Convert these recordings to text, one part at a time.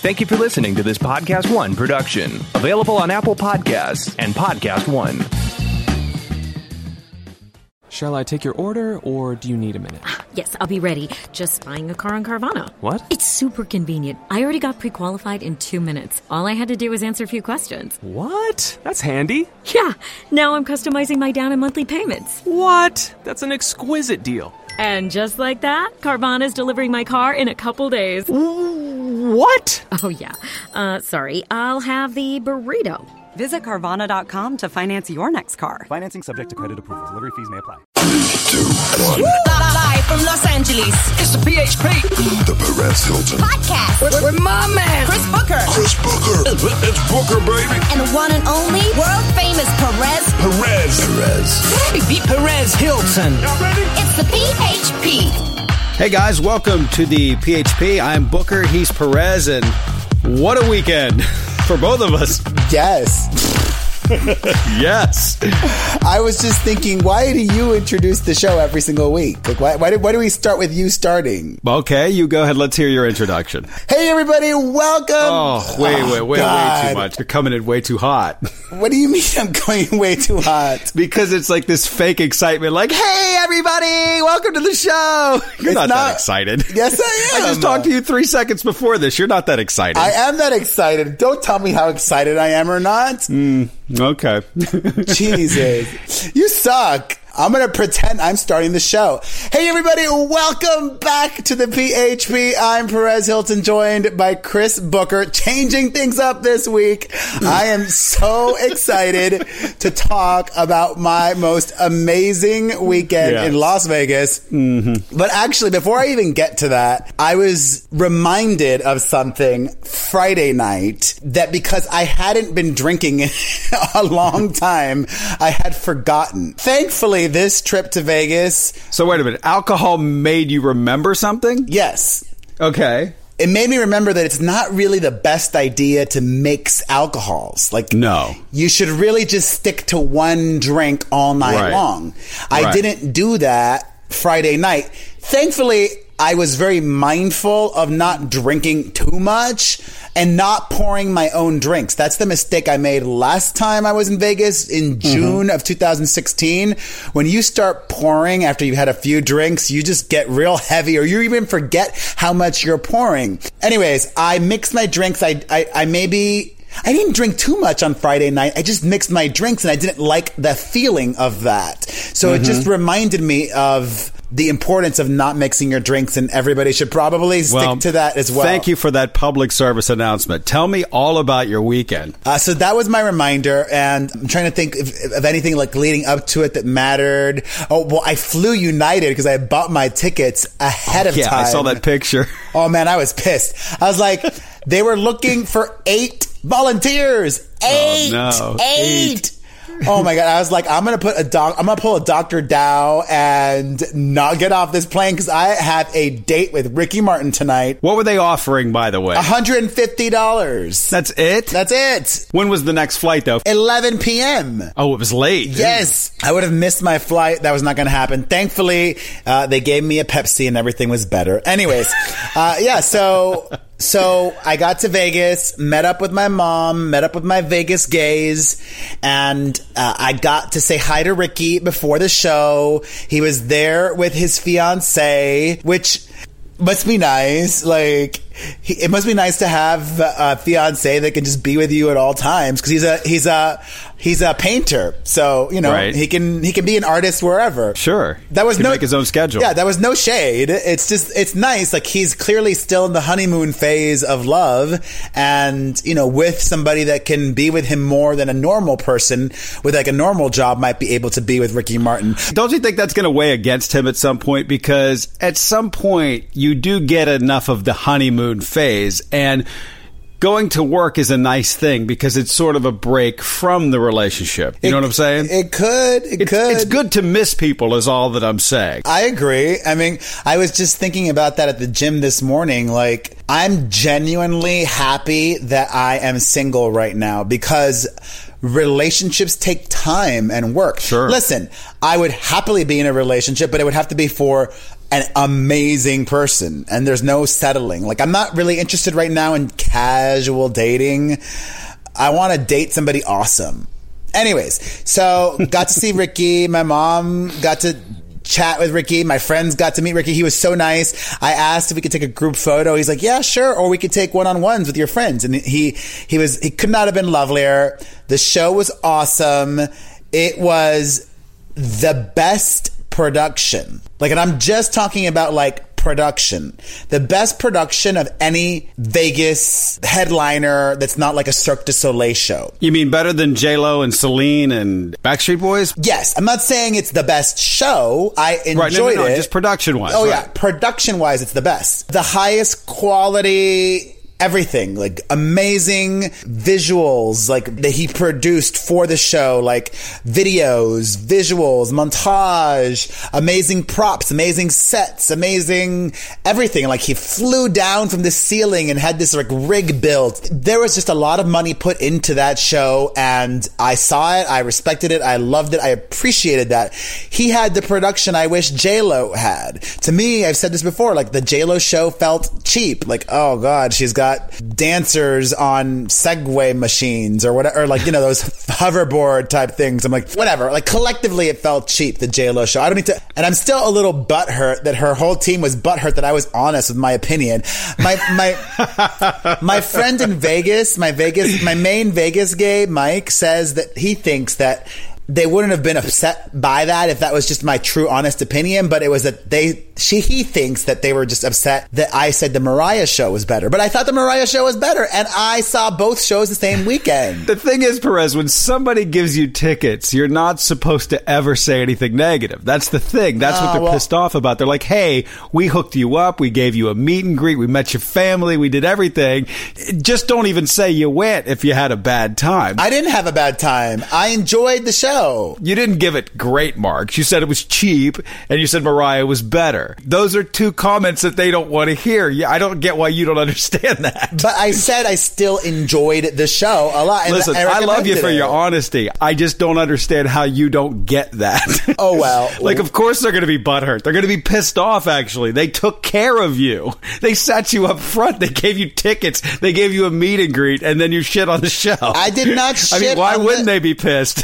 Thank you for listening to this Podcast One production, available on Apple Podcasts and Podcast One. Shall I take your order or do you need a minute? Ah, yes, I'll be ready. Just buying a car on Carvana. What? It's super convenient. I already got pre qualified in two minutes. All I had to do was answer a few questions. What? That's handy. Yeah, now I'm customizing my down and monthly payments. What? That's an exquisite deal. And just like that, Carvana's delivering my car in a couple days. What? Oh, yeah. Uh, sorry, I'll have the burrito. Visit Carvana.com to finance your next car. Financing subject to credit approval. Delivery fees may apply. Live from Los Angeles. It's the PHP. The Perez Hilton. Podcast with, with my man, Chris Booker. Chris Booker. It's Booker, baby. And the one and only world famous Perez. Perez. Perez. Hey, beat Perez Hilton. Y'all ready? It's the PHP. Hey guys, welcome to the PHP. I'm Booker, he's Perez, and what a weekend for both of us. Yes. Yes. I was just thinking, why do you introduce the show every single week? Like, why, why, do, why do we start with you starting? Okay, you go ahead. Let's hear your introduction. Hey, everybody, welcome. Oh, wait, wait, wait, way God. too much. You're coming in way too hot. What do you mean I'm going way too hot? Because it's like this fake excitement, like, hey, everybody, welcome to the show. You're It's not, that not- excited. Yes, I am. I just talked to you three seconds before this. You're not that excited. I am that excited. Don't tell me how excited I am or not. Hmm. Okay. Jesus. You suck. I'm going to pretend I'm starting the show. Hey, everybody. Welcome back to the PHP. I'm Perez Hilton, joined by Chris Booker, changing things up this week. I am so excited to talk about my most amazing weekend Yes. in Las Vegas. Mm-hmm. But actually, before I even get to that, I was reminded of something Friday night that because I hadn't been drinking a long time, I had forgotten. Thankfully, this trip to Vegas, so wait a minute. Alcohol made you remember something? yes. Okay. It made me remember that it's not really the best idea to mix alcohols. Like, No. you should really just stick to one drink all night Right. long. I Right. didn't do that Friday night. Thankfully, I was very mindful of not drinking too much and not pouring my own drinks. That's the mistake I made last time I was in Vegas in Mm-hmm. June of 2016. When you start pouring after you've had a few drinks, you just get real heavy or you even forget how much you're pouring. Anyways, I mixed my drinks. I, I, I maybe I didn't drink too much on Friday night. I just mixed my drinks and I didn't like the feeling of that. So it just reminded me of the importance of not mixing your drinks and everybody should probably stick to that as well. Thank you for that public service announcement. Tell me all about your weekend. Uh, so that was my reminder, and I'm trying to think of, of anything like leading up to it that mattered. Oh, well, I flew United because I bought my tickets ahead of Yeah, time. I saw that picture. Oh man, I was pissed. I was like, they were looking for eight volunteers. Eight, no. eight. Oh my god! I was like, I'm gonna put a doc. I'm gonna pull a Doctor Dao and not get off this plane because I have a date with Ricky Martin tonight. What were they offering, by the way? 150 dollars. That's it? That's it. when was the next flight, though? 11 p.m. Oh, it was late. Yes, I would have missed my flight. That was not going to happen. Thankfully, uh, they gave me a Pepsi and everything was better. Anyways, uh, yeah. So, so I got to Vegas, met up with my mom, met up with my Vegas gays, and uh, I got to say hi to Ricky before the show. He was there with his fiance, which must be nice. Like, he, it must be nice to have a fiance that can just be with you at all times because he's a he's a he's a painter. So you know Right. he can he can be an artist wherever. Sure. That was Can no make his own schedule. Yeah, that was no shade. It's just it's nice. Like he's clearly still in the honeymoon phase of love, and you know, with somebody that can be with him more than a normal person with like a normal job might be able to be with Ricky Martin. Don't you think that's going to weigh against him at some point? Because at some point, you do get enough of the honeymoon phase, and going to work is a nice thing because it's sort of a break from the relationship. You know what I'm saying? It could. It It's- could. It's good to miss people, is all that I'm saying. I agree. I mean, I was just thinking about that at the gym this morning. Like, I'm genuinely happy that I am single right now because relationships take time and work. Sure. Listen, I would happily be in a relationship, but it would have to be for an amazing person and there's no settling. Like I'm not really interested right now in casual dating. I want to date somebody awesome. Anyways, so got to see Ricky. My mom got to chat with Ricky. My friends got to meet Ricky. He was so nice. I asked if we could take a group photo. He's like, "Yeah, sure." Or we could take one on ones with your friends. And he he was he could not have been lovelier. The show was awesome. It was the best production. Like, and I'm just talking about like production. The best production of any Vegas headliner that's not like a Cirque du Soleil show. You mean better than J Lo and Celine and Backstreet Boys? Yes, I'm not saying it's the best show. I enjoyed Right, no, no, no, it. just production wise. Oh yeah, production wise, it's the best. The highest quality. Everything like amazing visuals, like that he produced for the show, like videos, visuals, montage, amazing props, amazing sets, amazing everything. Like he flew down from the ceiling and had this like rig built. There was just a lot of money put into that show, and I saw it. I respected it. I loved it. I appreciated that. He had the production I wish J Lo had. To me, I've said this before. Like the J Lo show felt cheap. Like oh god, she's got dancers on Segway machines or whatever, or like you know those hoverboard type things. I'm like whatever. Like collectively, it felt cheap. The J Lo show. I don't need to. And I'm still a little butthurt that her whole team was butthurt that I was honest with my opinion. My my my friend in Vegas, my Vegas, my main Vegas gay, Mike says that he thinks that they wouldn't have been upset by that if that was just my true honest opinion, but it was that they she he thinks that they were just upset that I said the Mariah show was better. But I thought the Mariah show was better and I saw both shows the same weekend. The thing is, Perez, when somebody gives you tickets, you're not supposed to ever say anything negative. That's the thing. That's what Oh, they're well- pissed off about. They're like, hey, we hooked you up. We gave you a meet and greet. We met your family. We did everything. Just don't even say you went if you had a bad time. I didn't have a bad time. I enjoyed the show. you didn't give it great marks. You said it was cheap, and you said Mariah was better. Those are two comments that they don't want to hear. Yeah, I don't get why you don't understand that. But I said I still enjoyed the show a lot. and Listen, I love you for it. your honesty. I just don't understand how you don't get that. Oh, well. like, of course they're going to be butthurt. They're going to be pissed off, actually. They took care of you. They sat you up front. They gave you tickets. They gave you a meet and greet, and then you shit on the show. I did not I mean, why wouldn't the- they be pissed?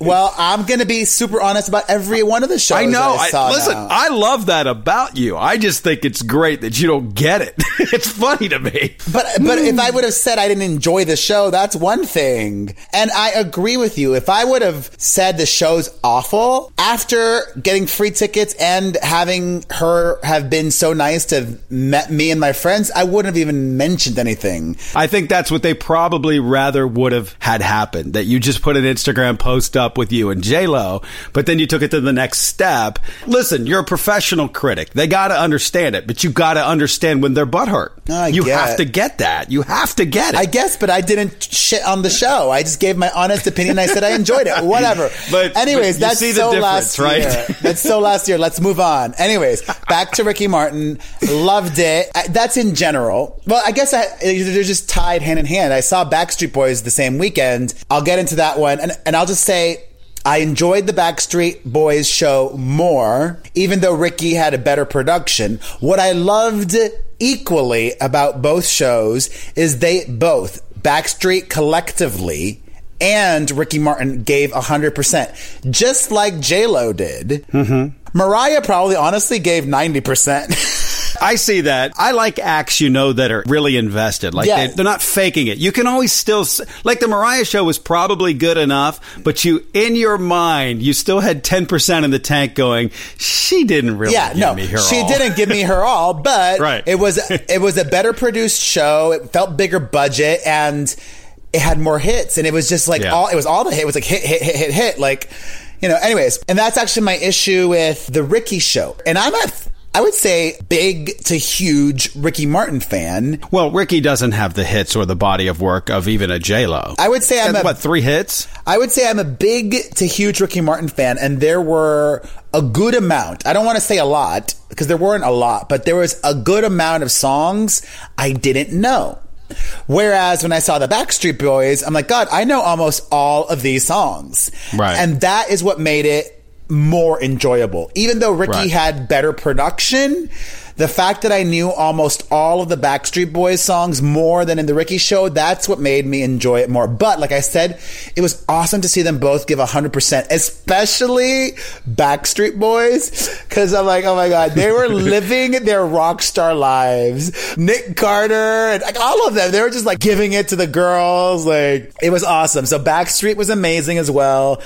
Well, I'm going to be super honest about every one of the shows. I know. I I, saw listen, now. I love that about you. I just think it's great that you don't get it. it's funny to me. But but if I would have said I didn't enjoy the show, that's one thing. And I agree with you. If I would have said the show's awful after getting free tickets and having her have been so nice to met me and my friends, I wouldn't have even mentioned anything. I think that's what they probably rather would have had happen. That you just put an Instagram post up with you and J Lo, but then you took it to the next step. Listen, you're a professional critic. They got to understand it, but you got to understand when they're butthurt. I you have it. to get that. You have to get it. I guess, but I didn't shit on the show. I just gave my honest opinion. I said I enjoyed it. Whatever. But- anyways, but that's so last right? year. That's so last year. Let's move on. Anyways, back to Ricky Martin. Loved it. That's in general. Well, I guess I, they're just tied hand in hand. I saw Backstreet Boys the same weekend. I'll get into that one, and and I'll just say. I enjoyed the Backstreet Boys show more, even though Ricky had a better production. What I loved equally about both shows is they both, Backstreet collectively and Ricky Martin gave 100%, just like J-Lo did. Mm-hmm. Mariah probably honestly gave 90%. I see that. I like acts you know that are really invested. Like Yeah. they, they're not faking it. You can always still like the Mariah show was probably good enough, but you in your mind you still had ten percent in the tank going. She didn't really yeah, give no, me her she all." didn't give me her all, but Right. it was it was a better produced show. It felt bigger budget and it had more hits, and it was just like Yeah. all it was all the hit it was like hit hit hit hit hit like you know. Anyways, and that's actually my issue with the Ricky show, and I'm a I would say big to huge Ricky Martin fan. Well, Ricky doesn't have the hits or the body of work of even a J Lo. I would say I'm a- what three hits. I would say I'm a big to huge Ricky Martin fan, and there were a good amount. I don't want to say a lot because there weren't a lot, but there was a good amount of songs I didn't know. Whereas when I saw the Backstreet Boys, I'm like, God, I know almost all of these songs. Right. And that is what made it more enjoyable. Even though Ricky Right. had better production, the fact that I knew almost all of the Backstreet Boys songs more than in the Ricky show, that's what made me enjoy it more. But like I said, it was awesome to see them both give 100%, especially Backstreet Boys, because I'm like, oh my God, they were living their rock star lives. Nick Carter and like all of them, they were just like giving it to the girls. Like, it was awesome. So Backstreet was amazing as well.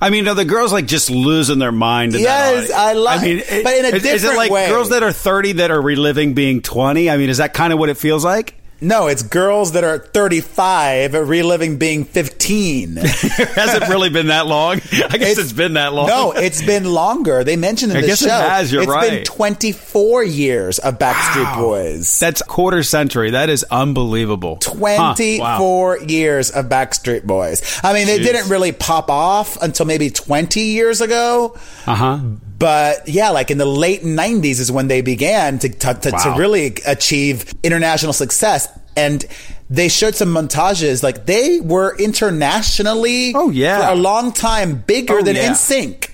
I mean, are the girls like just losing their mind? In Yes, that I love- I mean, but in a is, is it different like way. girls that are thirty that are reliving being twenty? I mean, is that kind of what it feels like? No, it's girls that are 35 reliving being 15. Has it really been that long? I guess it's been that long. No, it's been longer. They mentioned in I the show. it has, you're It's been 24 years of Backstreet Boys. That's quarter century. That is unbelievable. Huh, wow. 24 years of Backstreet Boys. I mean, they Jeez. didn't really pop off until maybe 20 years ago. Uh huh. But yeah, like in the late 90s is when they began to, to, to, to really achieve international success. And they showed some montages. Like they were internationally, Oh, yeah. for a long time bigger Oh, than yeah. NSYNC.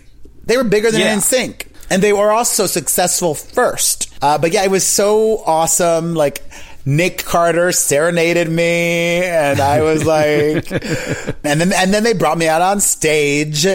They were bigger than Yeah. NSYNC. And they were also successful first. Uh, but yeah, it was so awesome. Like, Nick Carter serenaded me, and I was like, and then and then they brought me out on stage,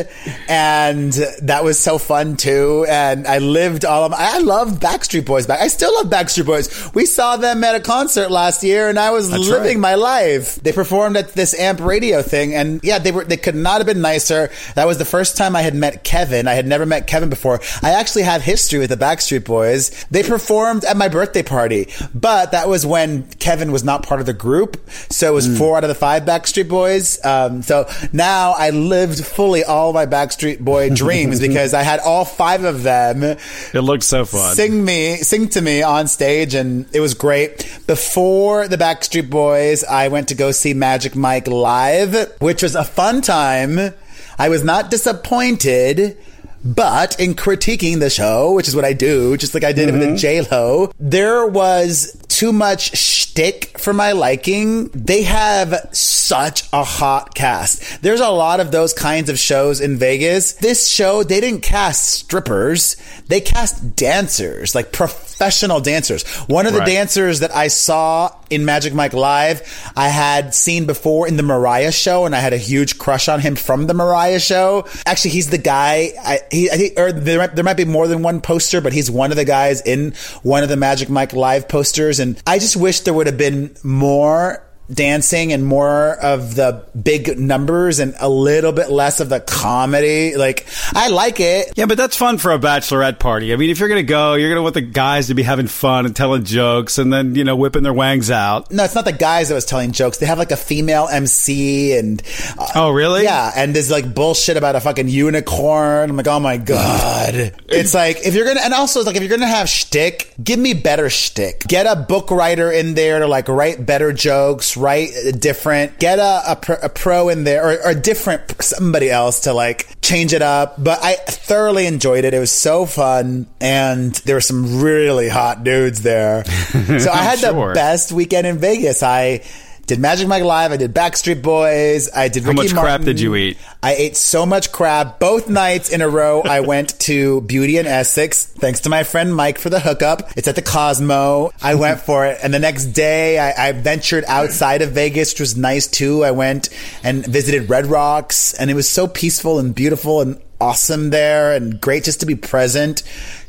and that was so fun too. And I lived all of I love Backstreet Boys back. I still love Backstreet Boys. We saw them at a concert last year, and I was That's living right. my life. They performed at this Amp Radio thing, and yeah, they were they could not have been nicer. That was the first time I had met Kevin. I had never met Kevin before. I actually had history with the Backstreet Boys. They performed at my birthday party, but that was when Kevin was not part of the group, so it was four out of the five Backstreet Boys. Um, so now I lived fully all my Backstreet Boy dreams because I had all five of them It looks so fun. sing me, sing to me on stage, and it was great. Before the Backstreet Boys, I went to go see Magic Mike live, which was a fun time. I was not disappointed. But in critiquing the show, which is what I do, just like I did with mm-hmm. the J Lo, there was too much shtick for my liking. They have such a hot cast. There's a lot of those kinds of shows in Vegas. This show, they didn't cast strippers. They cast dancers, like professional dancers. One of the Right. dancers that I saw in Magic Mike Live, I had seen before in the Mariah show, and I had a huge crush on him from the Mariah show. Actually, he's the guy. I, he, I think, or there might, there might be more than one poster, but he's one of the guys in one of the Magic Mike Live posters. And I just wish there would have been more dancing and more of the big numbers and a little bit less of the comedy. Like, I like it. Yeah, but that's fun for a bachelorette party. I mean, if you're going to go, you're going to want the guys to be having fun and telling jokes and then, you know, whipping their wangs out. No, it's not the guys that was telling jokes. They have like a female MC and uh, Oh, really? yeah, and there's like bullshit about a fucking unicorn. I'm like, oh my god. it's like if you're gonna, and also it's like if you're gonna have shtick, give me better shtick. Get a book writer in there to like write better jokes, write different. Get a a, pro, a pro in there or, or a different somebody else to like change it up. But I thoroughly enjoyed it. It was so fun, and there were some really hot dudes there. So I had Sure. the best weekend in Vegas. I did Magic Mike Live. I did Backstreet Boys. I did. How Ricky much crap did you eat? I ate so much crab both nights in a row. I went to Beauty and Essex thanks to my friend Mike for the hookup. It's at the Cosmo. I went for it, and the next day I, I ventured outside of Vegas, which was nice too. I went and visited Red Rocks, and it was so peaceful and beautiful and awesome there, and great just to be present.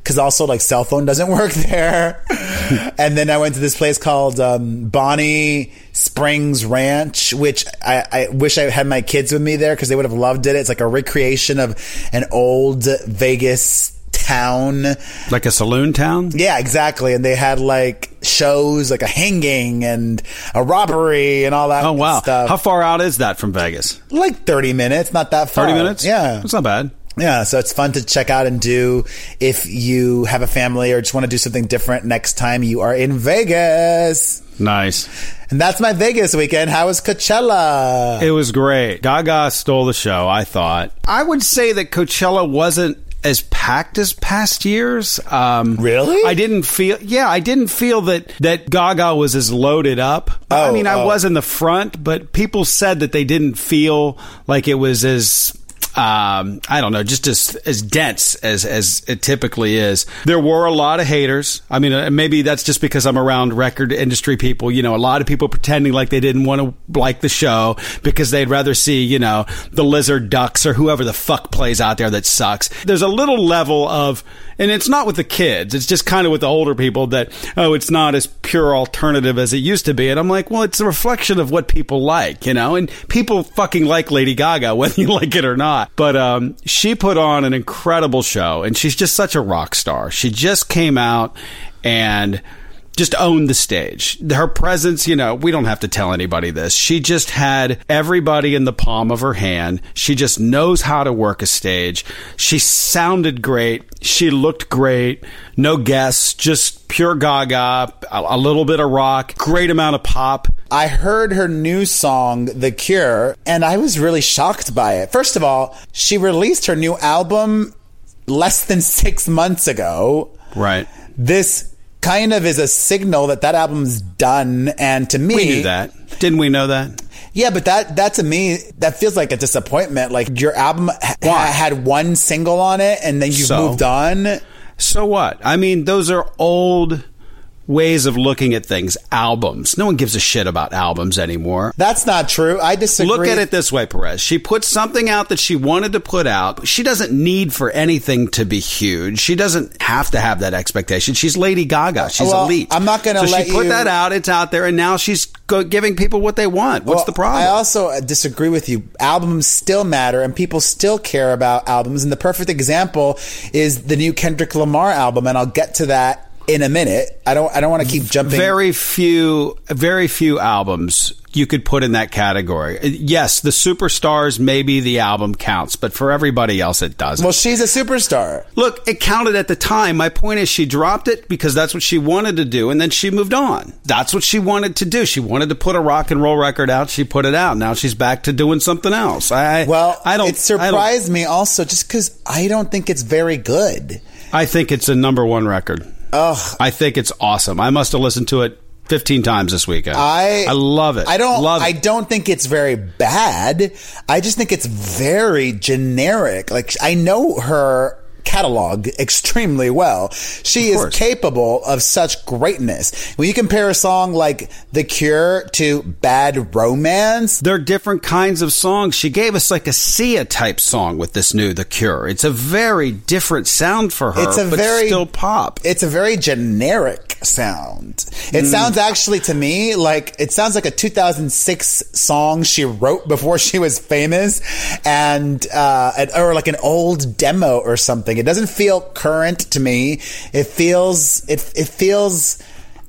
Because also like cell phone doesn't work there, and then I went to this place called um, Bonnie Springs Ranch, which I, I wish I had my kids with me there because they would have loved it. It's like a recreation of an old Vegas town. Like a saloon town? Yeah, exactly. And they had like shows, like a hanging and a robbery and all that. Oh, wow. stuff. How far out is that from Vegas? like thirty minutes, not that far. 30 minutes? Yeah, it's not bad. Yeah, so it's fun to check out and do if you have a family or just want to do something different next time you are in Vegas. Nice. And that's my Vegas weekend. How was Coachella? It was great. Gaga stole the show, I thought. I would say that Coachella wasn't as packed as past years. Um, Really? I didn't feel. Yeah, I didn't feel that that Gaga was as loaded up. I Oh, mean, I oh. was in the front, but people said that they didn't feel like it was as. Um, I don't know, just as as dense as as it typically is. There were a lot of haters. I mean, uh, maybe that's just because I'm around record industry people. You know, a lot of people pretending like they didn't want to like the show because they'd rather see you know the lizard ducks or whoever the fuck plays out there that sucks. There's a little level of and it's not with the kids. It's just kind of with the older people that, oh, it's not as pure alternative as it used to be. And I'm like, well, it's a reflection of what people like, you know? And people fucking like Lady Gaga, whether you like it or not. But um, she put on an incredible show, and she's just such a rock star. She just came out and just owned the stage. Her presence, you know, we don't have to tell anybody this. She just had everybody in the palm of her hand. She just knows how to work a stage. She sounded great. She looked great. No guests, just pure gaga, a, a little bit of rock, great amount of pop. I heard her new song, The Cure, and I was really shocked by it. First of all, she released her new album less than six months ago. Right. This kind of is a signal that that album's done. And to me, We knew that. Didn't we know that? yeah, but that that to me that feels like a disappointment. Like your album ha- had one single on it, and then you So? moved on. So what? I mean, those are old ways of looking at things. Albums. No one gives a shit about albums anymore. That's not true. I disagree. Look at it this way, Perez. She put something out that she wanted to put out. She doesn't need for anything to be huge. She doesn't have to have that expectation. She's Lady Gaga. She's Well, elite. I'm not gonna So let she put you- that out. It's out there, and now she's giving people what they want. What's Well, the problem? I also uh, disagree with you. Albums still matter, and people still care about albums. And the perfect example is the new Kendrick Lamar album, and I'll get to that in a minute. I don't. I don't want to keep jumping. very few very few albums you could put in that category. Yes, the superstars maybe the album counts, but for everybody else it doesn't. well, she's a superstar. Look, it counted at the time. My point is she dropped it because that's what she wanted to do and then she moved on. That's what she wanted to do. She wanted to put a rock and roll record out. She put it out. Now she's back to doing something else. I Well, I don't It surprised me also, just because I don't think it's very good. I think it's a number 1 record. Ugh. I think it's awesome. I must have listened to it 15 times this weekend. I I love it. I don't love it. I don't think it's very bad. I just think it's very generic. Like I know her catalog extremely well. She is capable of such greatness. When you compare a song like The Cure to Bad Romance, They're different kinds of songs. She gave us like a Sia type song with this new The Cure. It's a very different sound for her, it's a but very still pop. It's a very generic sound. It sounds actually to me like it sounds like a 2006 song she wrote before she was famous, and uh, or like an old demo or something. It doesn't feel current to me. It feels it it feels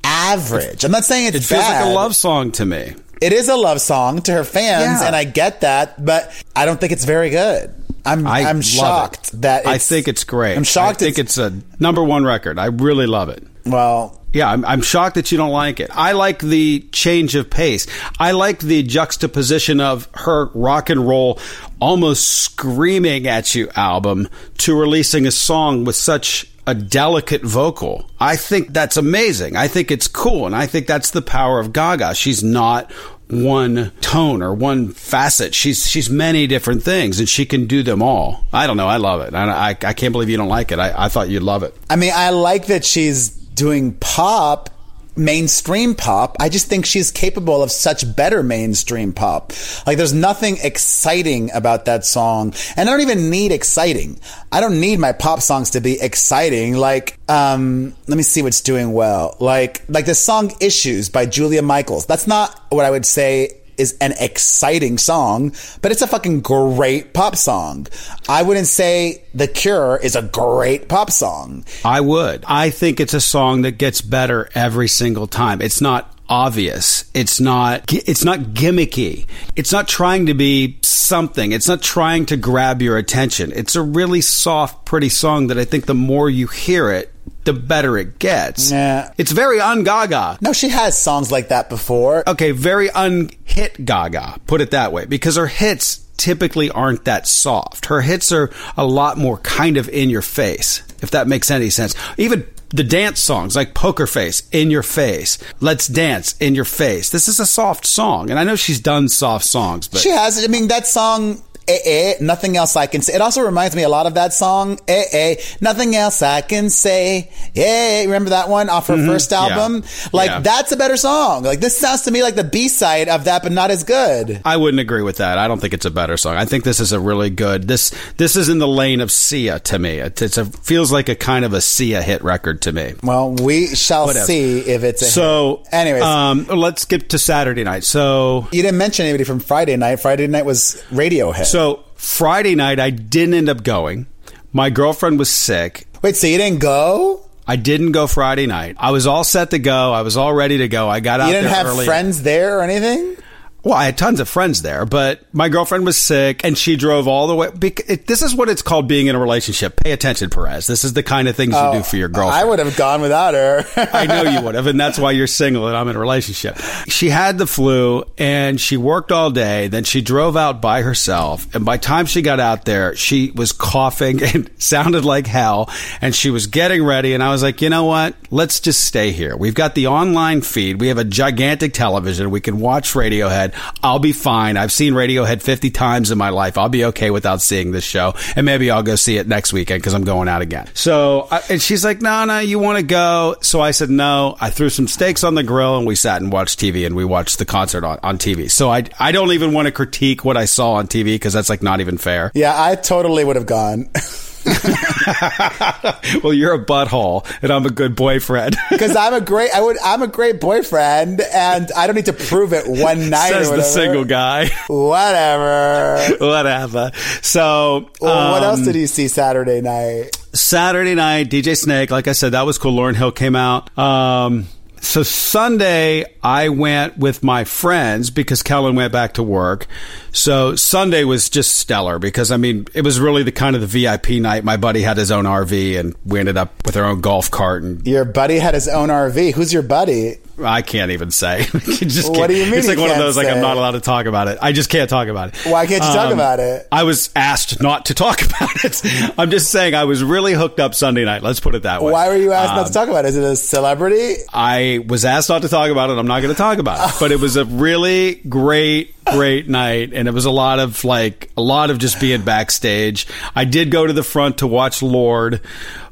average. I'm not saying it's It feels bad. like a love song to me. It is a love song to her fans, Yeah. and I get that, but I don't think it's very good. I'm I I'm shocked it. that I think it's great. I'm shocked. I think it's a number one record. I really love it. well. Yeah, I'm, I'm shocked that you don't like it. I like the change of pace. I like the juxtaposition of her rock and roll, almost screaming at you album to releasing a song with such a delicate vocal. I think that's amazing. I think it's cool. And I think that's the power of Gaga. She's not one tone or one facet. She's she's many different things, and she can do them all. I don't know. I love it. I, I, I can't believe you don't like it. I, I thought you'd love it. I mean, I like that she's doing pop, mainstream pop. I just think she's capable of such better mainstream pop. Like, there's nothing exciting about that song. And I don't even need exciting. I don't need my pop songs to be exciting. Like, um, let me see what's doing well. Like, like the song Issues by Julia Michaels. That's not what I would say is an exciting song, but it's a fucking great pop song. I wouldn't say The Cure is a great pop song. I would. I think it's a song that gets better every single time. It's not obvious. It's not it's not gimmicky. It's not trying to be something. It's not trying to grab your attention. It's a really soft pretty song that I think the more you hear it, the better it gets. Yeah. It's very un-gaga. No, she has songs like that before. Okay, very un hit Gaga, put it that way, because her hits typically aren't that soft. Her hits are a lot more kind of in your face, if that makes any sense. Even the dance songs like Poker Face, In Your Face, Let's Dance, In Your Face. This is a soft song, and I know she's done soft songs, but She has. I mean, that song Eh, eh, nothing else I can say. It also reminds me a lot of that song, Eh, eh, nothing else I can say. Eh, remember that one off her first album? Like, Yeah. that's a better song. Like, this sounds to me like the B side of that, but not as good. I wouldn't agree with that. I don't think it's a better song. I think this is a really good. This this is in the lane of Sia to me. It, it's a feels like a kind of a Sia hit record to me. Well, we shall Whatever. see if it's a So, hit. Anyways, um, let's skip to Saturday night. So, you didn't mention anybody from Friday night. Friday night was Radiohead. so Friday night, I didn't end up going. My girlfriend was sick. Wait, so you didn't go? I didn't go Friday night. I was all set to go. I was all ready to go. I got out You didn't have early. friends there or anything? Well, I had tons of friends there, but my girlfriend was sick and she drove all the way. this is what it's called being in a relationship. Pay attention, Perez. This is the kind of things you do oh, for your girlfriend. Oh, I would have gone without her. I know you would have, and that's why you're single and I'm in a relationship. She had the flu and she worked all day. Then she drove out by herself, and by the time she got out there, she was coughing and sounded like hell. And she was getting ready, and I was like, you know what? Let's just stay here. We've got the online feed. We have a gigantic television. We can watch Radiohead. I'll be fine. I've seen Radiohead 50 times in my life. I'll be okay without seeing this show, and maybe I'll go see it next weekend because I'm going out again. So, and she's like, no, no, you want to go? So I said no. I threw some steaks on the grill, and we sat and watched TV, and we watched the concert on, on TV. So I, I don't even want to critique what I saw on TV because that's like not even fair. yeah, I totally would have gone. well, you're a butthole, and I'm a good boyfriend. Because I'm a great, I would, I'm a great boyfriend, and I don't need to prove it one night. Says the single guy. Whatever. Whatever. So, Well, what else um, did you see Saturday night? Saturday night, DJ Snake, like I said, that was cool. Lauryn Hill came out. Um, so Sunday, I went with my friends because Kellen went back to work. So Sunday was just stellar because I mean it was really the kind of the VIP night. My buddy had his own RV and we ended up with our own golf cart and Your buddy had his own RV. Who's your buddy? I can't even say. Just What can't- do you mean It's like one of those like I'm not allowed to talk about it. I just can't talk about it. Why can't you talk Um, about it? I was asked not to talk about it. I'm just saying I was really hooked up Sunday night. Let's put it that way. Why were you asked not Um, to talk about it? Is it a celebrity? I was asked not to talk about it. I'm not going to talk about it. But it was a really great, great night, and it was a lot of like a lot of just being backstage. I did go to the front to watch Lorde,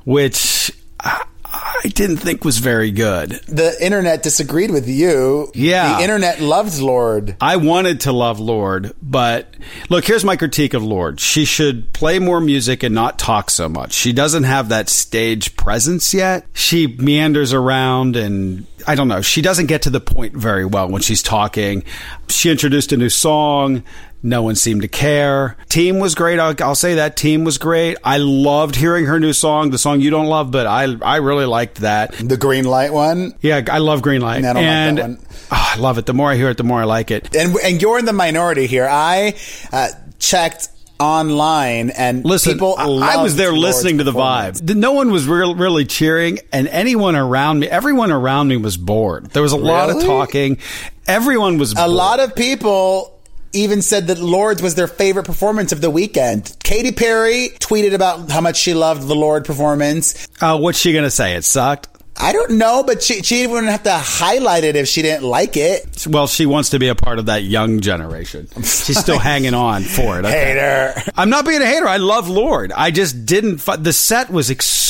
which I, I didn't think was very good. The internet disagreed with you. Yeah. The internet loved Lorde. I wanted to love Lorde, but look, here's my critique of Lorde. She should play more music and not talk so much. She doesn't have that stage presence yet. She meanders around and I don't know. She doesn't get to the point very well when she's talking. She introduced a new song. No one seemed to care. Team was great. I'll, I'll say that team was great. I loved hearing her new song, the song you don't love, but I I really liked that. The green light one. Yeah, I love Green Light. I don't like that one. oh, I love it. The more I hear it, the more I like it. And, and you're in the minority here. I uh, checked online and Listen, people I, I was there Lorde's listening to the vibe. No one was real, really cheering, and anyone around me, everyone around me was bored. There was a lot of talking. Everyone was A bored. lot of people even said that Lorde's was their favorite performance of the weekend. Katy Perry tweeted about how much she loved the Lorde performance. Uh, what's she gonna say? It sucked. I don't know, but she, she wouldn't have to highlight it if she didn't like it. Well, she wants to be a part of that young generation. She's still hanging on for it. Okay. Hater. I'm not being a hater. I love Lorde. I just didn't. Fi- the set was extremely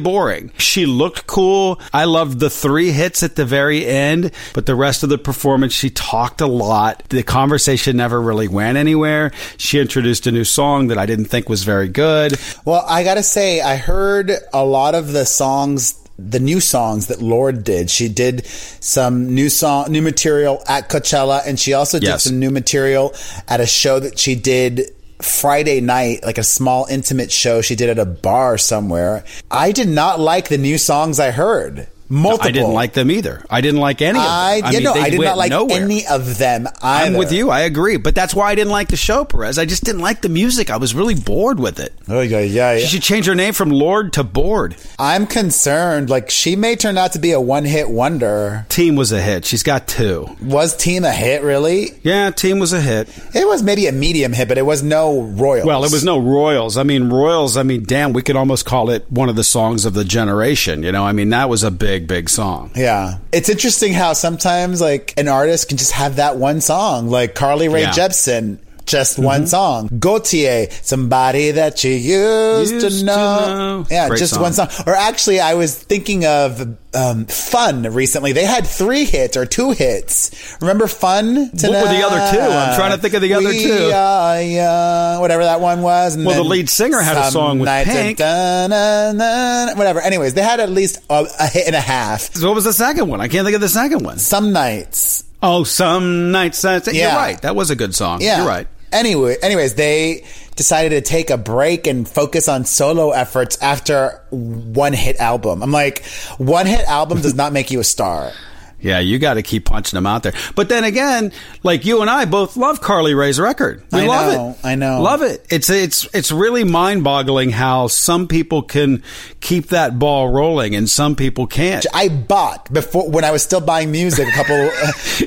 boring. She looked cool. I loved the three hits at the very end, but the rest of the performance, she talked a lot. The conversation never really went anywhere. She introduced a new song that I didn't think was very good. Well, I gotta say, I heard a lot of the songs, the new songs that Lorde did. She did some new song, new material at Coachella, and she also did Yes. some new material at a show that she did Friday night, like a small intimate show she did at a bar somewhere. I did not like the new songs I heard. Multiple. I didn't like them either. I didn't like any of them. I, I you mean, know, they I did went not like nowhere. any of them either. I'm with you. I agree. But that's why I didn't like the show, Perez. I just didn't like the music. I was really bored with it. Oh yeah, yeah, She should change her name from Lorde to Bored. I'm concerned. Like she may turn out to be a one-hit wonder. Team was a hit. She's got two. Was Team a hit? Really? Yeah, Team was a hit. It was maybe a medium hit, but it was no Royals. Well, it was no Royals. I mean, Royals, I mean, damn, we could almost call it one of the songs of the generation. You know, I mean, that was a big, big big song. Yeah. It's interesting how sometimes like an artist can just have that one song. Like Carly Rae Yeah. Jepsen just one song. Gotye, somebody that you used, Used to, to know. know. Yeah, Great just song. one song. Or actually, I was thinking of um, Fun recently. They had three hits or two hits. Remember Fun? What were the other two? I'm trying to think of the other We two. Are young, whatever that one was. And Well, the lead singer had a song with Pink. dun, dun, dun, whatever. Anyways, they had at least a, a hit and a half. So What was the second one? I can't think of the second one. Some nights. Oh, some nights. uh, You're right. That was a good song. Yeah. You're right. Anyway, anyways, they decided to take a break and focus on solo efforts after one hit album. I'm like, one hit album does not make you a star. Yeah, you got to keep punching them out there. But then again, like you and I both love Carly Rae's record. We I love know, it. I know. Love it. It's it's it's really mind-boggling how some people can keep that ball rolling and some people can't. I bought before when I was still buying music a couple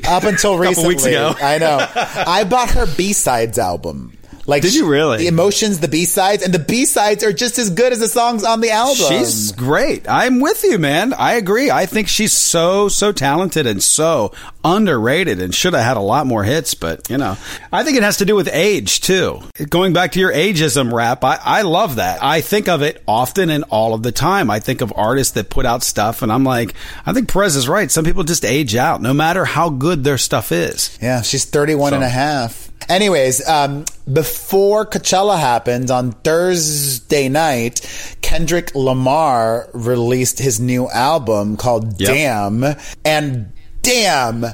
up until recently. weeks ago. I know. I bought her B sides album. Like Did you really? The emotions, the B sides, and the B sides are just as good as the songs on the album. She's great. I'm with you, man. I agree. I think she's so so talented and so underrated and should have had a lot more hits, but you know. I think it has to do with age too. Going back to your ageism rap, I, I love that. I think of it often and all of the time. I think of artists that put out stuff and I'm like, I think Perez is right. Some people just age out no matter how good their stuff is. Yeah, she's 31 and a half. Anyways, um, before Coachella happened on Thursday night, Kendrick Lamar released his new album called Yep. Damn. And damn,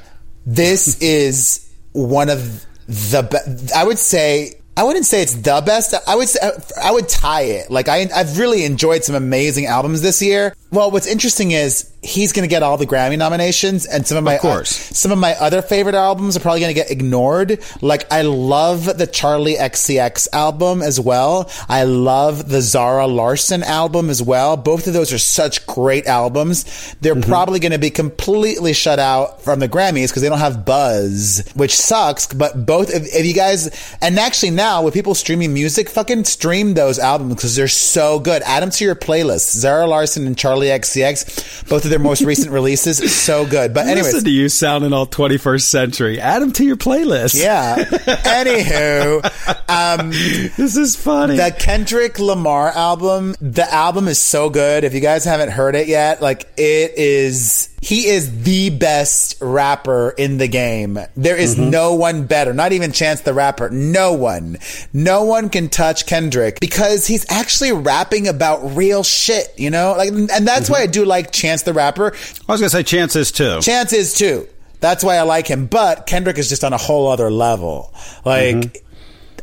this is one of the be- I would say I wouldn't say it's the best. I would say, I would tie it. Like I, I've really enjoyed some amazing albums this year. Well, what's interesting is he's going to get all the Grammy nominations, and some of my Of course. some of my other favorite albums are probably going to get ignored. Like I love the Charli XCX album as well. I love the Zara Larsson album as well. Both of those are such great albums. They're Mm-hmm. probably going to be completely shut out from the Grammys because they don't have buzz, which sucks. But both, if, if you guys, and actually now with people streaming music, fucking stream those albums because they're so good. Add them to your playlist. Zara Larsson and Charli XCX, both of their most recent releases, so good. But anyways, Listen to you sounding all 21st century. Add them to your playlist. yeah. Anywho, um, This is funny. the Kendrick Lamar album, the album is so good. If you guys haven't heard it yet, like it is, he is the best rapper in the game. There is no one better, not even Chance the Rapper. No one. No one can touch Kendrick because he's actually rapping about real shit, you know? Like, and that's why I do like Chance the Rapper. I was going to say chances too. Chance is too. That's why I like him. But Kendrick is just on a whole other level. Like, mm-hmm.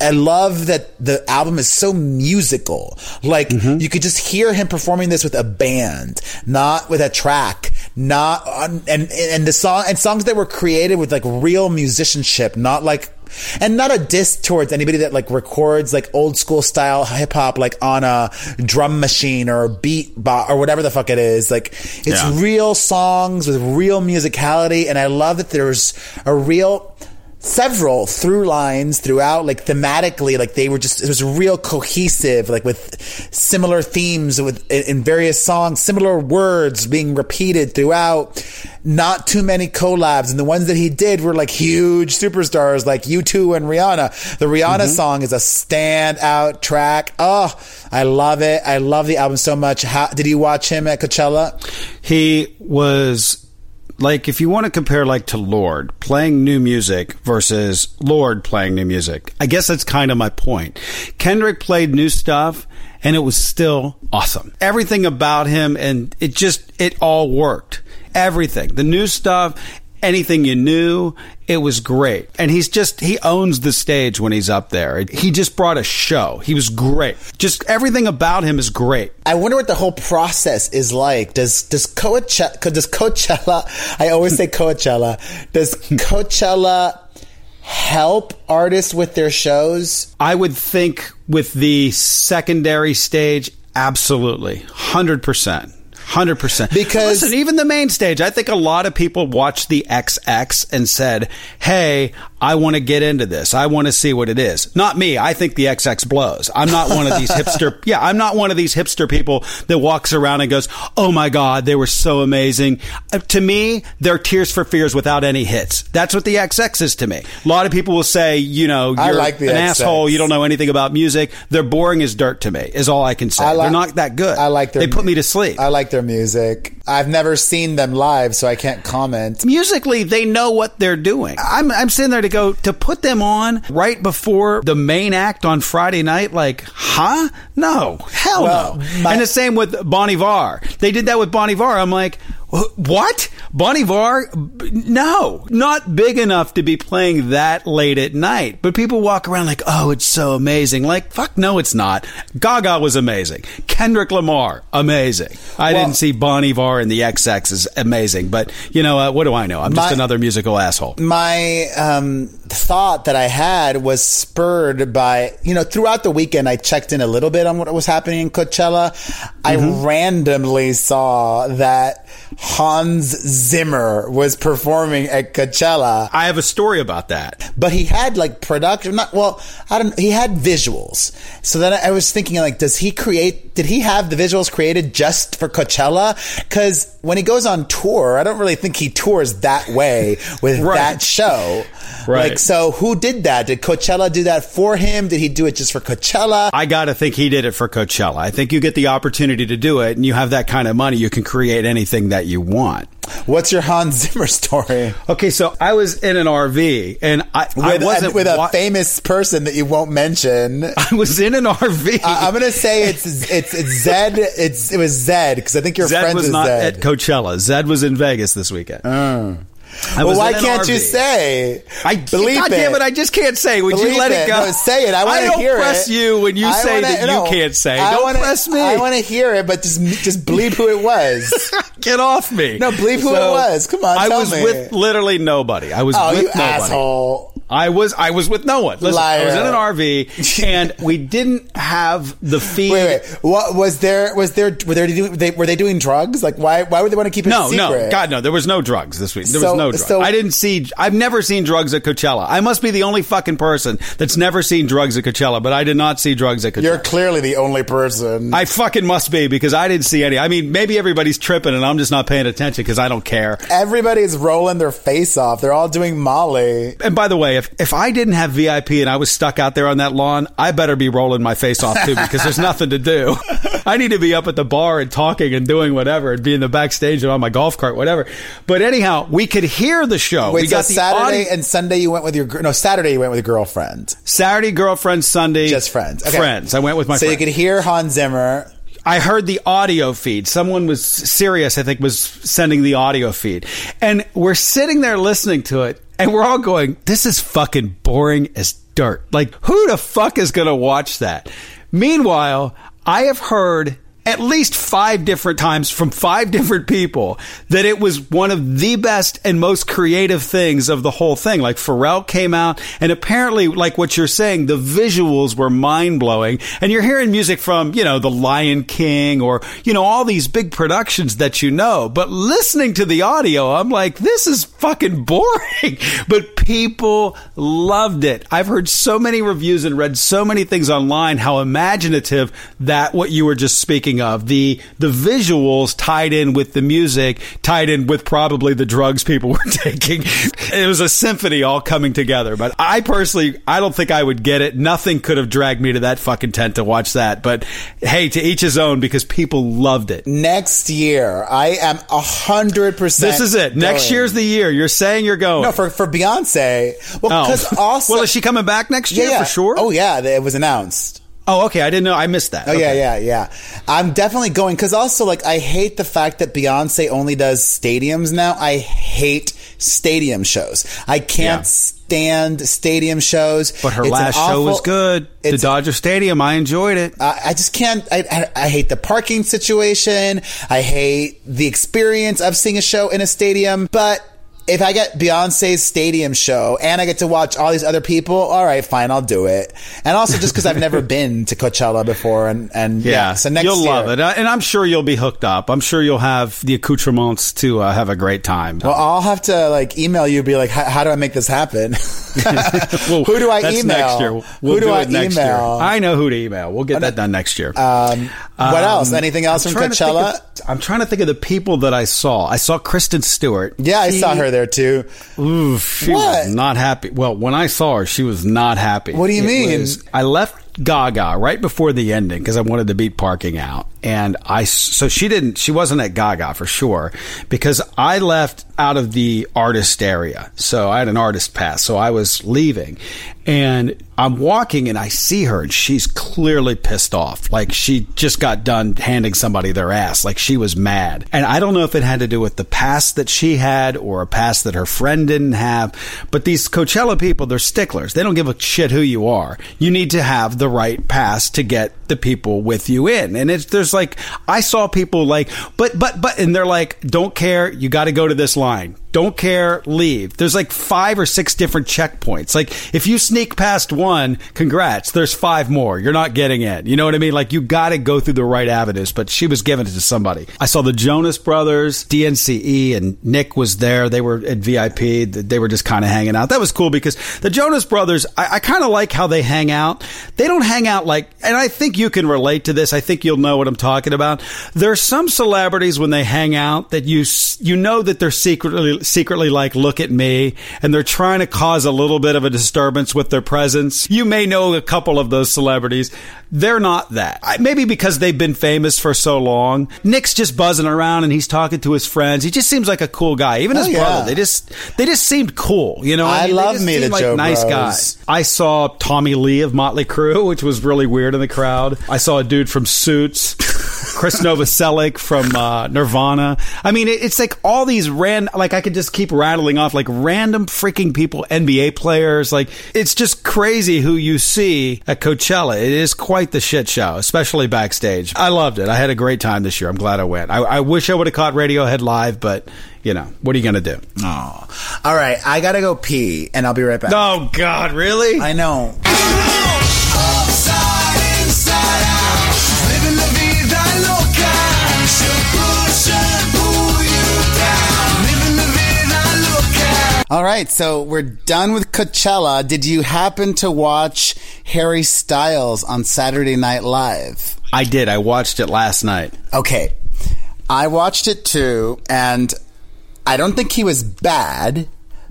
I love that the album is so musical. Like, mm-hmm. you could just hear him performing this with a band, not with a track, not on, and, and the song, and songs that were created with like real musicianship, not like, and not a diss towards anybody that like records like old school style hip hop, like on a drum machine or a beat bo- or whatever the fuck it is. Like, it's Yeah. real songs with real musicality. And I love that there's a real, several through lines throughout, like thematically, like they were just, it was real cohesive, like with similar themes with, in, various songs, similar words being repeated throughout. Not too many collabs. And the ones that he did were like huge superstars like U2 and Rihanna. The Rihanna mm-hmm. song is a standout track. Oh, I love it. I love the album so much. How, did you watch him at Coachella? he was like if you want to compare like to Lorde playing new music versus Lorde playing new music. I guess that's kind of my point. Kendrick played new stuff and it was still awesome. Everything about him and it just it all worked. Everything. The new stuff anything you knew. It was great. And he's just, he owns the stage when he's up there. He just brought a show. He was great. Just everything about him is great. I wonder what the whole process is like. Does does Coachella? Does Coachella? I always say Coachella. Does Coachella help artists with their shows? I would think with the secondary stage, absolutely. 100%. Hundred percent. Because- listen, even the main stage, I think a lot of people watched the XX and said, "Hey, I want to get into this. I want to see what it is." Not me. I think the XX blows. I'm not one of these hipster. Yeah, I'm not one of these hipster people that walks around and goes, "Oh my god, they were so amazing." Uh, to me, they're Tears for Fears without any hits. That's what the XX is to me. A lot of people will say, you know, you're like the an XX. asshole. You don't know anything about music. They're boring as dirt to me. Is all I can say. I like- they're not that good. I like their They put me to sleep. I like their music. I've never seen them live, so I can't comment. musically they know what they're doing. I'm I'm sitting there to go to put them on right before the main act on Friday night. Like, huh? No, hell Well, no. my- and the same with Bon Iver. They did that with Bon Iver. I'm like. "Wh- What? Bon Iver? No, not big enough to be playing that late at night. But people walk around like, oh, it's so amazing. Like, fuck, no, it's not. Gaga was amazing. Kendrick Lamar, amazing. I Well- didn't see Bon Iver and the XX is amazing. But, you know, uh, what do I know? I'm just My- another musical asshole. My um, thought that I had was spurred by, you know, throughout the weekend, I checked in a little bit on what was happening in Coachella. I Mm-hmm. randomly saw that Hans Zimmer was performing at Coachella. I have a story about that. but he had like production not well i don't he had visuals so then i was thinking like does he create did he have the visuals created just for coachella because when he goes on tour i don't really think he tours that way with Right. that show Right. like so who did that did coachella do that for him did he do it just for coachella I got to think he did it for Coachella. I think you get the opportunity to do it and you have that kind of money, you can create anything that you want. what's your hans zimmer story Okay, so I was in an RV and I, I uh, wasn't with a wa- famous person that you won't mention I was in an RV. I- I'm gonna say it's it's it's Zedd. It's it was Zedd because I think your Zedd friends was with not Zedd. at Coachella. Zedd was in Vegas this weekend. I well, why can't you say? I believe God it. damn it! I just can't say. Would Believe you let it, it. go? No, say it. I wanna hear it. don't hear press it. you when you I say wanna- that no. you can't say. I don't wanna- press me. I want to hear it, but just just bleep who it was. Get off me. No, bleep who it was. Come on, I was me. with literally nobody. I was oh, with you nobody. asshole! I was I was with no one. Listen, I was in an RV and we didn't have the feed. Wait, wait. What was there? Was there? Were they doing? They, were they doing drugs? Like, why? Why would they want to keep it No, secret? no, God, no. There was no drugs this week. There So- was no drugs. so- I didn't see. I've never seen drugs at Coachella. I must be the only fucking person that's never seen drugs at Coachella. But I did not see drugs at Coachella. You're clearly the only person. I fucking must be because I didn't see any. I mean, maybe everybody's tripping and I'm just not paying attention because I don't care. Everybody's rolling their face off. They're all doing Molly. And by the way, if, if I didn't have VIP and I was stuck out there on that lawn, I better be rolling my face off too because there's nothing to do. I need to be up at the bar and talking and doing whatever and be in the backstage and on my golf cart, whatever. But anyhow, we could hear the show. Wait, we so got Saturday and Sunday you went with your no Saturday you went with your girlfriend. Saturday girlfriend, Sunday Just friends. Okay. Friends. I went with my so friends. you could hear Hans Zimmer. I heard the audio feed. Someone was serious, I think, was sending the audio feed. And we're sitting there listening to it, and we're all going, this is fucking boring as dirt. Like, who the fuck is going to watch that? Meanwhile, I have heard at least five different times from five different people that it was one of the best and most creative things of the whole thing. Like Pharrell came out and apparently, like what you're saying, the visuals were mind blowing. And you're hearing music from, you know, The Lion King or, you know, all these big productions that you know. But listening to the audio, I'm like, this is fucking boring. but people loved it. I've heard so many reviews and read so many things online how imaginative that what you were just speaking of the the visuals tied in with the music tied in with probably the drugs people were taking it was a symphony all coming together but i personally i don't think i would get it nothing could have dragged me to that fucking tent to watch that but hey to each his own because people loved it Next year, I am a hundred percent. this is it next going. year's the year you're saying you're going no for for Beyonce. Well, Oh. because also, well is she coming back next yeah, year yeah. for sure Oh yeah, it was announced. Oh okay i didn't know i missed that Oh yeah, yeah, yeah. I'm definitely going because also like I hate the fact that Beyonce only does stadiums now. I hate stadium shows. I can't Yeah. stand stadium shows. but her It's last show was good the dodger stadium i enjoyed it I, I just can't. I, I, I hate the parking situation. I hate the experience of seeing a show in a stadium. But if I get Beyonce's stadium show and I get to watch all these other people, all right, fine, I'll do it. And also just because I've never been to Coachella before, and and yeah, so next you'll year, love it, Uh, and I'm sure you'll be hooked up. I'm sure you'll have the accoutrements to uh, have a great time. Well, I'll have to like email you, be like, "How- do I make this happen? Well, who do I that's email? Next year. We'll who do, do I email? Year. I know who to email. We'll get that done next year. Um, what else? Um, Anything else I'm from Coachella? of- I'm trying to think of the people that I saw. I saw Kristen Stewart. yeah, I saw her there too. Ooh, she What? was not happy. Well, when I saw her, she was not happy. What do you It mean? was- I left Gaga right before the ending because I wanted to beat parking out, and I so she didn't. She wasn't at Gaga for sure because I left out of the artist area, so I had an artist pass, so I was leaving, and I'm walking and I see her, and she's clearly pissed off, like she just got done handing somebody their ass, like she was mad, and I don't know if it had to do with the past that she had or a past that her friend didn't have, but these Coachella people, they're sticklers. They don't give a shit who you are. You need to have the right pass to get the people with you in. And it's, there's like, I saw people like, but, but, but, and they're like, don't care. You got to go to this line. Don't care. Leave. There's like five or six different checkpoints. Like if you sneak past one, congrats. There's five more. You're not getting in. You know what I mean? Like you got to go through the right avenues, but she was giving it to somebody. I saw the Jonas Brothers, DNCE, and Nick was there. They were at VIP. They were just kind of hanging out. That was cool because the Jonas Brothers, I, I kind of like how they hang out. They don't hang out like, and I think you can relate to this. I think you'll know what I'm talking about. There's some celebrities when they hang out that you you know that they're secretly secretly like, look at me, and they're trying to cause a little bit of a disturbance with their presence. You may know a couple of those celebrities. They're not that. Maybe because they've been famous for so long. Nick's just buzzing around and he's talking to his friends. He just seems like a cool guy. Even his Oh, yeah. brother. They just they just seemed cool. You know, what I mean? Love me the seemed like Joe nice Bros. guys. I saw Tommy Lee of Motley Crue, which was really weird in the crowd. I saw a dude from Suits, Chris Novoselic from uh, Nirvana. I mean, it, it's like all these ran. Like I could just keep rattling off like random freaking people, NBA players. Like it's just crazy who you see at Coachella. It is quite the shit show, especially backstage. I loved it. I had a great time this year. I'm glad I went. I, I wish I would have caught Radiohead live, but you know, what are you gonna do? Oh, all right. I gotta go pee, and I'll be right back. Oh God, really? I know. All right, so we're done with Coachella. Did you happen to watch Harry Styles on Saturday Night Live? I did. I watched it last night. Okay. I watched it too, and I don't think he was bad,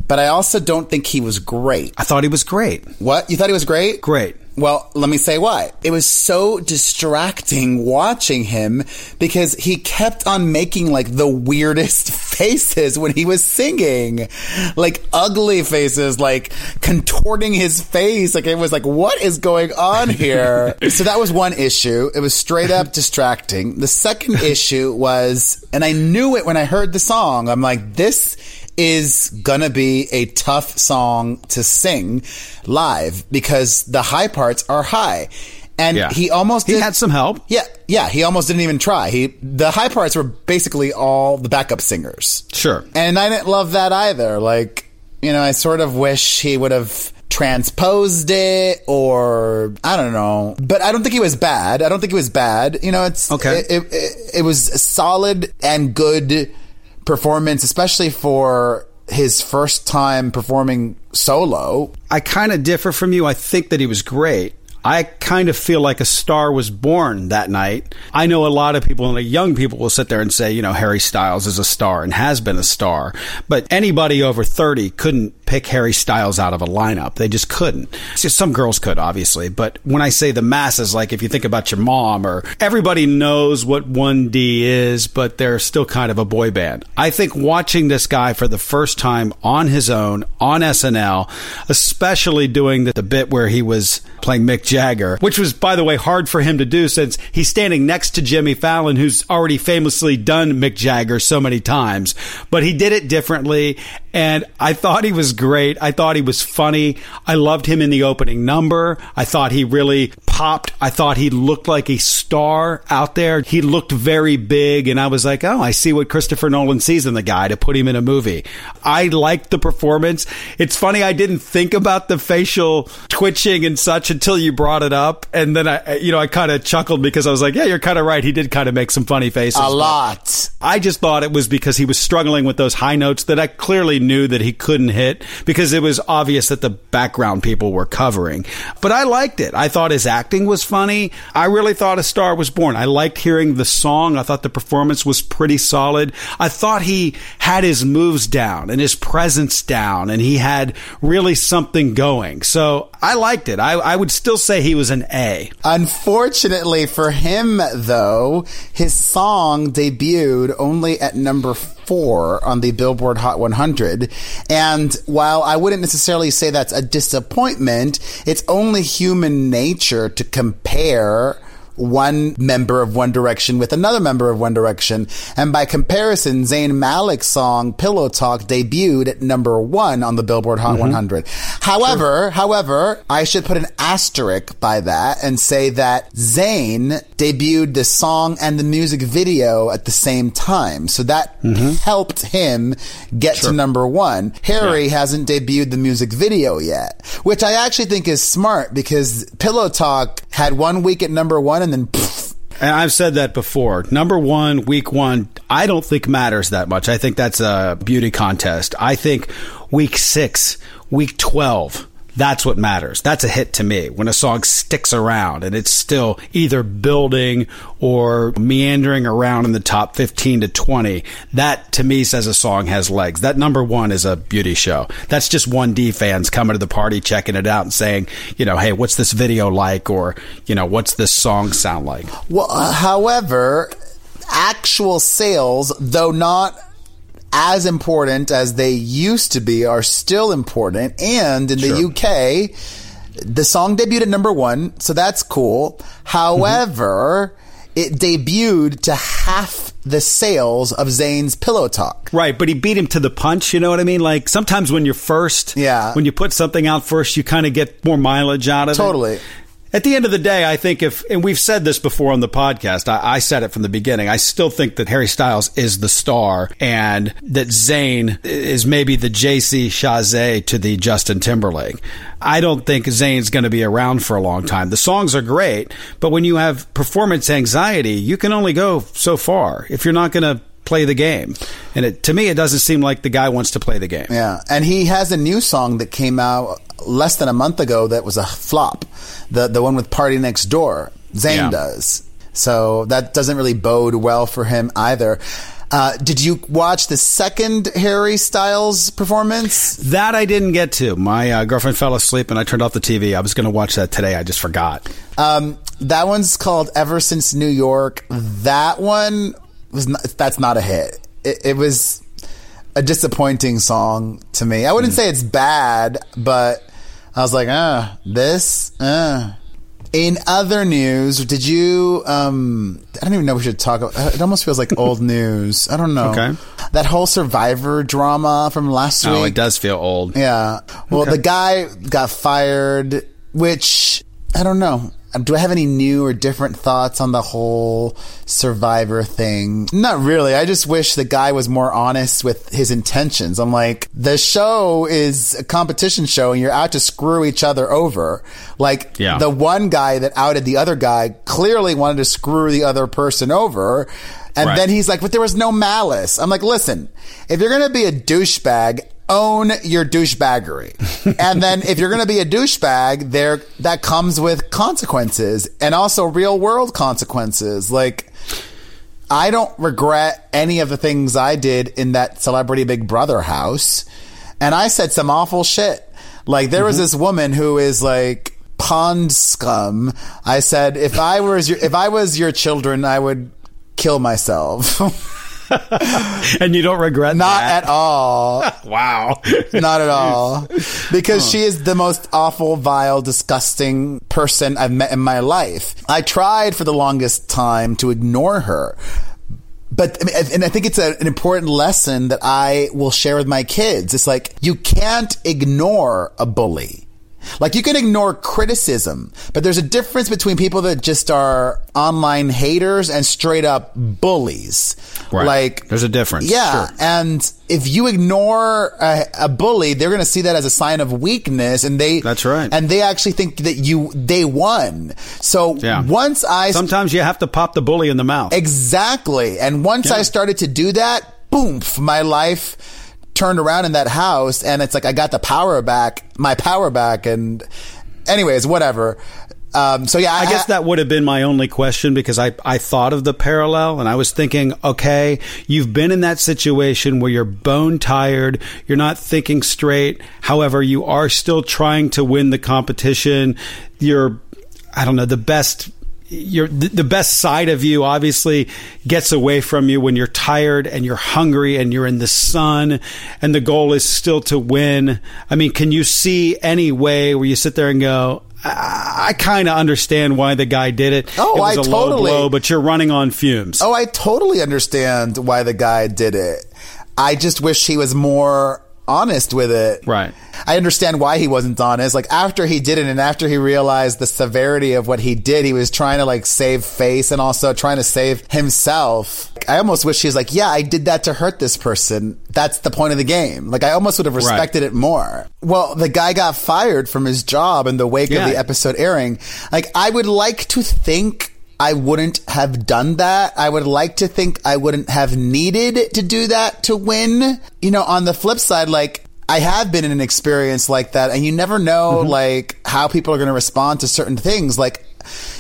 but I also don't think he was great. I thought he was great. What? You thought he was great? Great. Well, let me say why. It was so distracting watching him because he kept on making like the weirdest faces when he was singing. Like ugly faces, like contorting his face. Like it was like, what is going on here? so that was one issue. It was straight up distracting. The second issue was, and I knew it when I heard the song. I'm like, this is gonna be a tough song to sing live because the high parts are high. And Yeah. he almost He had some help. Yeah, yeah, he almost didn't even try. He the high parts were basically all the backup singers. Sure. And I didn't love that either. Like, you know, I sort of wish he would have transposed it or I don't know. But I don't think he was bad. I don't think he was bad. You know, it's Okay. It, it, it was solid and good performance, especially for his first time performing solo. I kind of differ from you. I think that he was great. I kind of feel like a star was born that night. I know a lot of people, and young people will sit there and say, you know, Harry Styles is a star and has been a star. But anybody over 30 couldn't pick Harry Styles out of a lineup. They just couldn't. Some girls could, obviously. But when I say the masses, like if you think about your mom or everybody knows what 1D is, but they're still kind of a boy band. I think watching this guy for the first time on his own on SNL, especially doing the, the bit where he was playing Mick Jagger, which was, by the way, hard for him to do since he's standing next to Jimmy Fallon, who's already famously done Mick Jagger so many times. But he did it differently, and I thought he was great. I thought he was funny. I loved him in the opening number. I thought he really popped. I thought he looked like a star out there. He looked very big, and I was like, oh, I see what Christopher Nolan sees in the guy to put him in a movie. I liked the performance. It's funny, I didn't think about the facial twitching and such until you brought it up. And then I, you know, I kind of chuckled because I was like, yeah, you're kind of right. He did kind of make some funny faces. A lot. I just thought it was because he was struggling with those high notes that I clearly knew that he couldn't hit because it was obvious that the background people were covering. But I liked it. I thought his acting was funny. I really thought A Star Was Born. I liked hearing the song. I thought the performance was pretty solid. I thought he had his moves down and his presence down and he had really something going. So I liked it. I, I would still say he was an A. Unfortunately for him, though, his song debuted only at number four on the Billboard Hot 100. And while I wouldn't necessarily say that's a disappointment, it's only human nature to compare one member of One Direction with another member of One Direction. And by comparison, Zayn Malik's song Pillow Talk debuted at number one on the Billboard Hot mm-hmm. 100. However, however, I should put an asterisk by that and say that Zayn debuted the song and the music video at the same time. So that mm-hmm. helped him get to number one. Harry hasn't debuted the music video yet, which I actually think is smart because Pillow Talk had one week at number one and then pfft, And I've said that before. Number one, week one, I don't think matters that much. I think that's a beauty contest. I think week six, week 12, that's what matters. That's a hit to me when a song sticks around and it's still either building or meandering around in the top 15 to 20. That to me says a song has legs. That number one is a beauty show. That's just 1D fans coming to the party, checking it out and saying, you know, hey, what's this video like? Or, you know, what's this song sound like? Well, uh, however, actual sales, though not as important as they used to be, are still important. And in the UK, the song debuted at number one, so that's cool. However, it debuted to half the sales of Zayn's Pillow Talk. Right, but he beat him to the punch. You know what I mean? Like sometimes when you're first, Yeah. when you put something out first, you kind of get more mileage out of it. Totally. At the end of the day, I think if, and we've said this before on the podcast, I, I said it from the beginning. I still think that Harry Styles is the star and that Zayn is maybe the JC Chasez to the Justin Timberlake. I don't think Zayn's going to be around for a long time. The songs are great, but when you have performance anxiety, you can only go so far if you're not going to play the game. And it, to me, it doesn't seem like the guy wants to play the game. Yeah, and he has a new song that came out less than a month ago that was a flop. The the one with PartyNextDoor. Zayn Yeah. does. So that doesn't really bode well for him either. Uh, did you watch the second Harry Styles performance? That I didn't get to. My uh, girlfriend fell asleep and I turned off the TV. I was going to watch that today. I just forgot. Um, that one's called Ever Since New York. That one was not, that's not a hit. It, it was a disappointing song to me. I wouldn't say it's bad, but I was like, ah, this, uh. In other news, did you? Um, I don't even know. if We should talk. About, it almost feels like old news. I don't know. Okay. That whole Survivor drama from last week. Oh, it does feel old. Yeah. Well, the guy got fired, which I don't know. Do I have any new or different thoughts on the whole survivor thing? Not really. I just wish the guy was more honest with his intentions. I'm like, the show is a competition show and you're out to screw each other over. Like, Yeah. the one guy that outed the other guy clearly wanted to screw the other person over. And Right. then he's like, but there was no malice. I'm like, listen, if you're going to be a douchebag, own your douchebaggery. and then if you're going to be a douchebag, there, that comes with consequences and also real world consequences. Like, I don't regret any of the things I did in that celebrity Big Brother house. And I said some awful shit. Like there was mm-hmm. this woman who is like pond scum. I said if I was your if I was your children, I would kill myself. And you don't regret Not that? at all. wow. Not at all. Because she is the most awful, vile, disgusting person I've met in my life. I tried for the longest time to ignore her. But, and I think it's a, an important lesson that I will share with my kids. It's like, you can't ignore a bully. Like you can ignore criticism, but there's a difference between people that just are online haters and straight up bullies. Right. Like There's a difference. Yeah, Sure. and if you ignore a, a bully, they're going to see that as a sign of weakness, and they That's right. and they actually think that you they won. So Yeah. once I Sometimes you have to pop the bully in the mouth. Exactly. And once Yeah. I started to do that, boom, my life turned around in that house and it's like I got the power back, my power back and anyways, whatever. Um, so yeah, I guess that would have been my only question because I, I thought of the parallel and I was thinking, okay, you've been in that situation where you're bone tired, you're not thinking straight. However, you are still trying to win the competition. You're, I don't know, the best. You're, the best side of you obviously gets away from you when you're tired and you're hungry and you're in the sun and the goal is still to win. I mean, can you see any way where you sit there and go, I, I kind of understand why the guy did it. Oh, it was I a low totally- blow, but you're running on fumes. Oh, I totally understand why the guy did it. I just wish he was more honest with it. Right. I understand why he wasn't honest. Like after he did it and after he realized the severity of what he did, he was trying to like save face and also trying to save himself. I almost wish he was like, yeah, I did that to hurt this person. That's the point of the game. Like I almost would have respected it more. Well, the guy got fired from his job in the wake Yeah. of the episode airing. Like I would like to think I wouldn't have done that. I would like to think I wouldn't have needed to do that to win. You know, on the flip side, like, I have been in an experience like that, and you never know, mm-hmm. like, how people are going to respond to certain things. Like,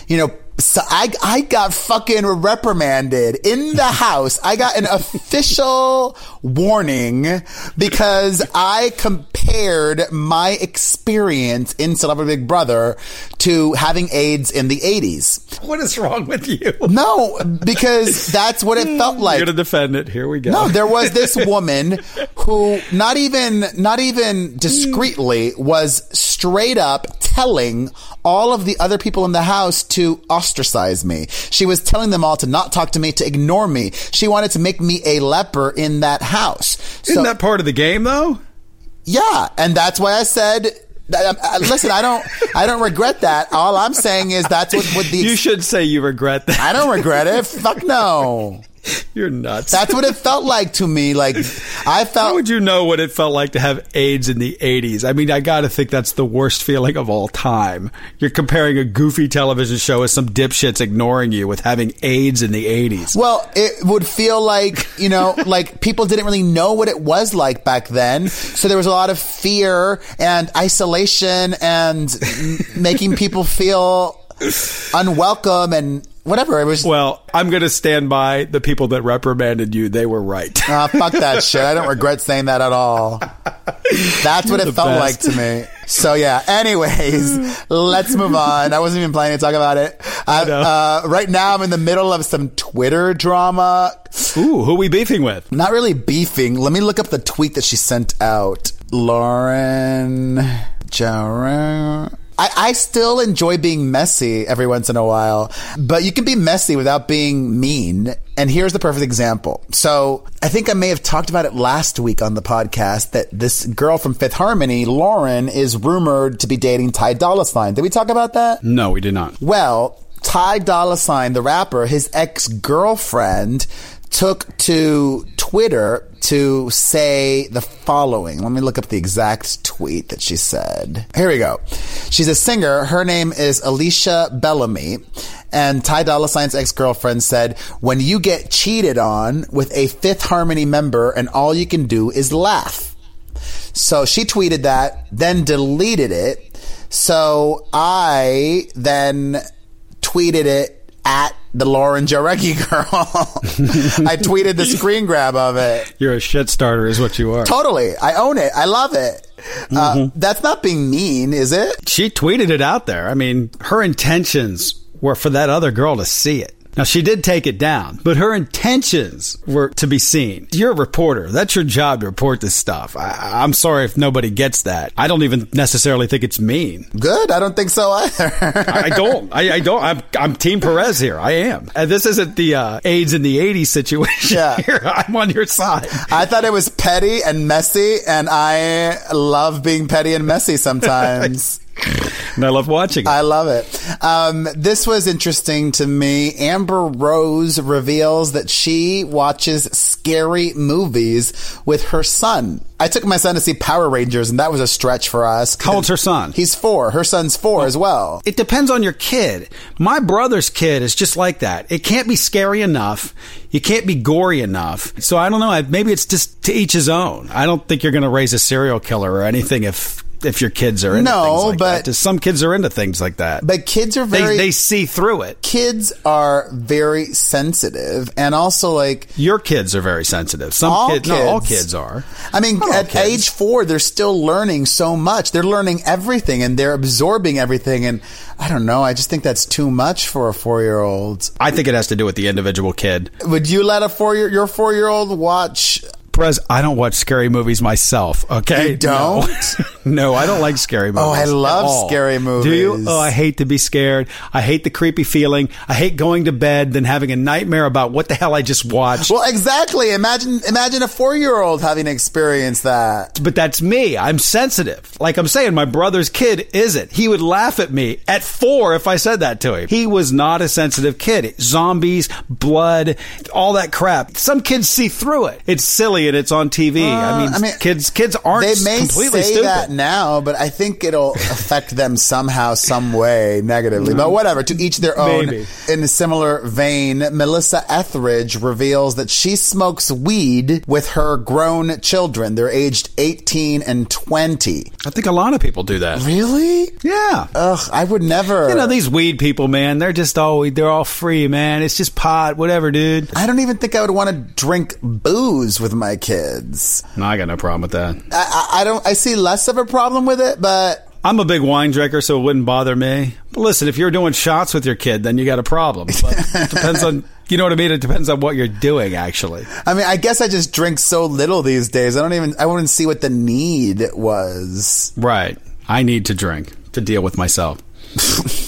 you know, so I, I got fucking reprimanded in the house. I got an official warning because I compared my experience in Celebrity Big Brother to having AIDS in the 80s. what is wrong with you? No, because that's what it felt like. You're going to defend it. Here we go. No, there was this woman who not even not even discreetly was straight up telling all of the other people in the house to ostracize me. She was telling them all to not talk to me, to ignore me. She wanted to make me a leper in that house. Isn't So- that part of the game, though? yeah, and that's why I said. uh, Listen, I don't. I don't regret that. All I'm saying is that's what, what the. You should say you regret that. I don't regret it. Fuck no. You're nuts. That's what it felt like to me. Like I felt. How would you know what it felt like to have AIDS in the 80s? I mean, I got to think that's the worst feeling of all time. You're comparing a goofy television show with some dipshits ignoring you with having AIDS in the 80s. Well, it would feel like, you know, like people didn't really know what it was like back then. So there was a lot of fear and isolation and making people feel unwelcome and whatever. It was, Well, I'm going to stand by the people that reprimanded you. They were right. uh, fuck that shit. I don't regret saying that at all. That's what it felt best. like to me. So yeah. Anyways, let's move on. I wasn't even planning to talk about it. I, uh, right now, I'm in the middle of some Twitter drama. Ooh, who are we beefing with? Not really beefing. Let me look up the tweet that she sent out. Lauren Jauregui. I, I still enjoy being messy every once in a while, but you can be messy without being mean. And here's the perfect example. So I think I may have talked about it last week on the podcast that this girl from Fifth Harmony, Lauren, is rumored to be dating Ty Dolla Sign. Did we talk about that? No, we did not. Well, Ty Dolla Sign, the rapper, his ex girlfriend took to Twitter to say the following. Let me look up the exact tweet that she said. Here we go. She's a singer. Her name is Alicia Bellamy. And Ty Dolla Sign's ex-girlfriend said, when you get cheated on with a Fifth Harmony member and all you can do is laugh. So she tweeted that, then deleted it. So I then tweeted it at the Lauren Jauregui girl. I tweeted the screen grab of it. You're a shit starter, is what you are. Totally. I own it. I love it. Uh, that's not being mean, is it? She tweeted it out there. I mean, her intentions were for that other girl to see it. Now, she did take it down, but her intentions were to be seen. You're a reporter. That's your job to report this stuff. I, I'm sorry if nobody gets that. I don't even necessarily think it's mean. Good. I don't think so either. I don't. I, I don't. I'm, I'm Team Perez here. I am. And this isn't the uh, AIDS in the 80s situation Yeah. here. I'm on your side. I thought it was petty and messy, and I love being petty and messy sometimes. And I love watching it. I love it. Um, this was interesting to me. Amber Rose reveals that she watches scary movies with her son. I took my son to see Power Rangers, and that was a stretch for us. How old's her son? He's four. Her son's four as well. It depends on your kid. My brother's kid is just like that. It can't be scary enough. You can't be gory enough. So I don't know. Maybe it's just to each his own. I don't think you're going to raise a serial killer or anything if if your kids are into No, things like but- that. Some kids are into things like that. But kids are very they see through it. kids are very sensitive, and also like Your kids are very sensitive. Some all kids, kids, not all kids are. I mean, Not at age four, they're still learning so much. They're learning everything, and they're absorbing everything. And I don't know. I just think that's too much for a four-year-old. I think it has to do with the individual kid. Would you let a four year your four year old watch? Perez, I don't watch scary movies myself. Okay, You don't? No, no I don't like scary movies. Oh, I love scary Do you? Oh, I hate to be scared. I hate the creepy feeling. I hate going to bed then having a nightmare about what the hell I just watched. Well, exactly. Imagine imagine a four year old having experienced that. but that's me. I'm sensitive. Like I'm saying, my brother's kid isn't. He would laugh at me at four if I said that to him. He was not a sensitive kid. Zombies, blood, all that crap. Some kids see through it. It's silly and it's on TV. I, mean, Uh, I mean, kids kids aren't They may completely say stupid. that now, but I think it'll affect them somehow, some way negatively. But whatever, to each their own. Maybe. In a similar vein, Melissa Etheridge reveals that she smokes weed with her grown children. They're aged 18 and 20. I think a lot of people do that. Really? Yeah. Ugh, I would never. You know, these weed people, man, they're just all they're all free, man. It's just pot, whatever, dude. I don't even think I would want to drink booze with my kids. No, I got no problem with that. I, I, I don't. I see less of a problem with it, but I'm a big wine drinker, so it wouldn't bother me. But listen, if you're doing shots with your kid, then you got a problem. But it depends on, you know what I mean? It depends on what you're doing, actually. I mean, I guess I just drink so little these days. I don't even. I wouldn't see what the need was. Right. I need to drink to deal with myself.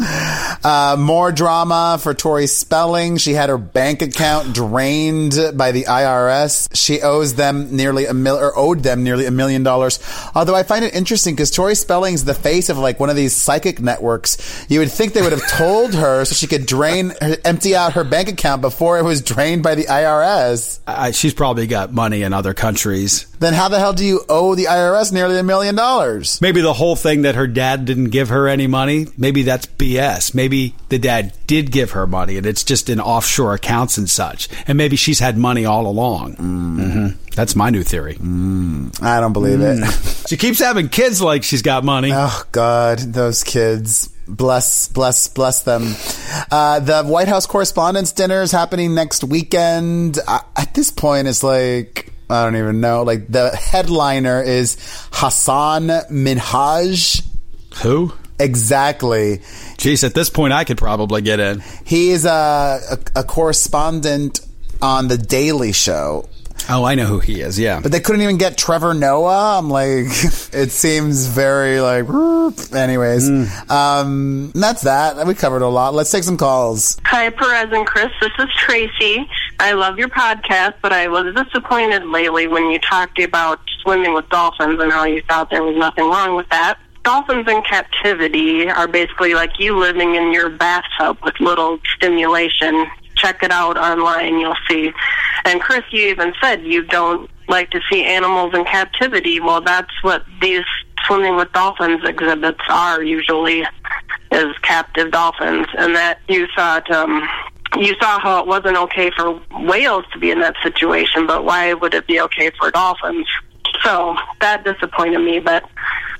Uh, more drama for Tori Spelling. She had her bank account drained by the IRS. She owes them nearly a mil or owed them nearly a million dollars. Although I find it interesting because Tori Spelling's the face of like one of these psychic networks. You would think they would have told her so she could drain, her, empty out her bank account before it was drained by the IRS. I, she's probably got money in other countries. Then how the hell do you owe the IRS nearly a million dollars? Maybe the whole thing that her dad didn't give her any money, maybe that's BS. Maybe the dad did give her money and it's just in offshore accounts and such. And maybe she's had money all along. hmm That's my new theory. I don't believe it. She keeps having kids like she's got money. Oh God, those kids. Bless, bless, bless them. Uh, the White House Correspondents' Dinner is happening next weekend. I, at this point, it's like I don't even know. Like the headliner is Hasan Minhaj. Who? Exactly. Jeez, at this point, I could probably get in. He is a, a, a correspondent on the Daily Show. Oh, I know who he is. Yeah. But they couldn't even get Trevor Noah. I'm like, it seems very like. whoop. Anyways, um, that's that. We covered a lot. Let's take some calls. Hi, Perez and Chris. This is Tracy. I love your podcast, but I was disappointed lately when you talked about swimming with dolphins and how you thought there was nothing wrong with that. Dolphins in captivity are basically like you living in your bathtub with little stimulation. Check it out online, you'll see. And Chris, you even said you don't like to see animals in captivity. Well, that's what these swimming with dolphins exhibits are usually, is captive dolphins. And that you thought, um, you saw how it wasn't okay for whales to be in that situation, but why would it be okay for dolphins? So that disappointed me, but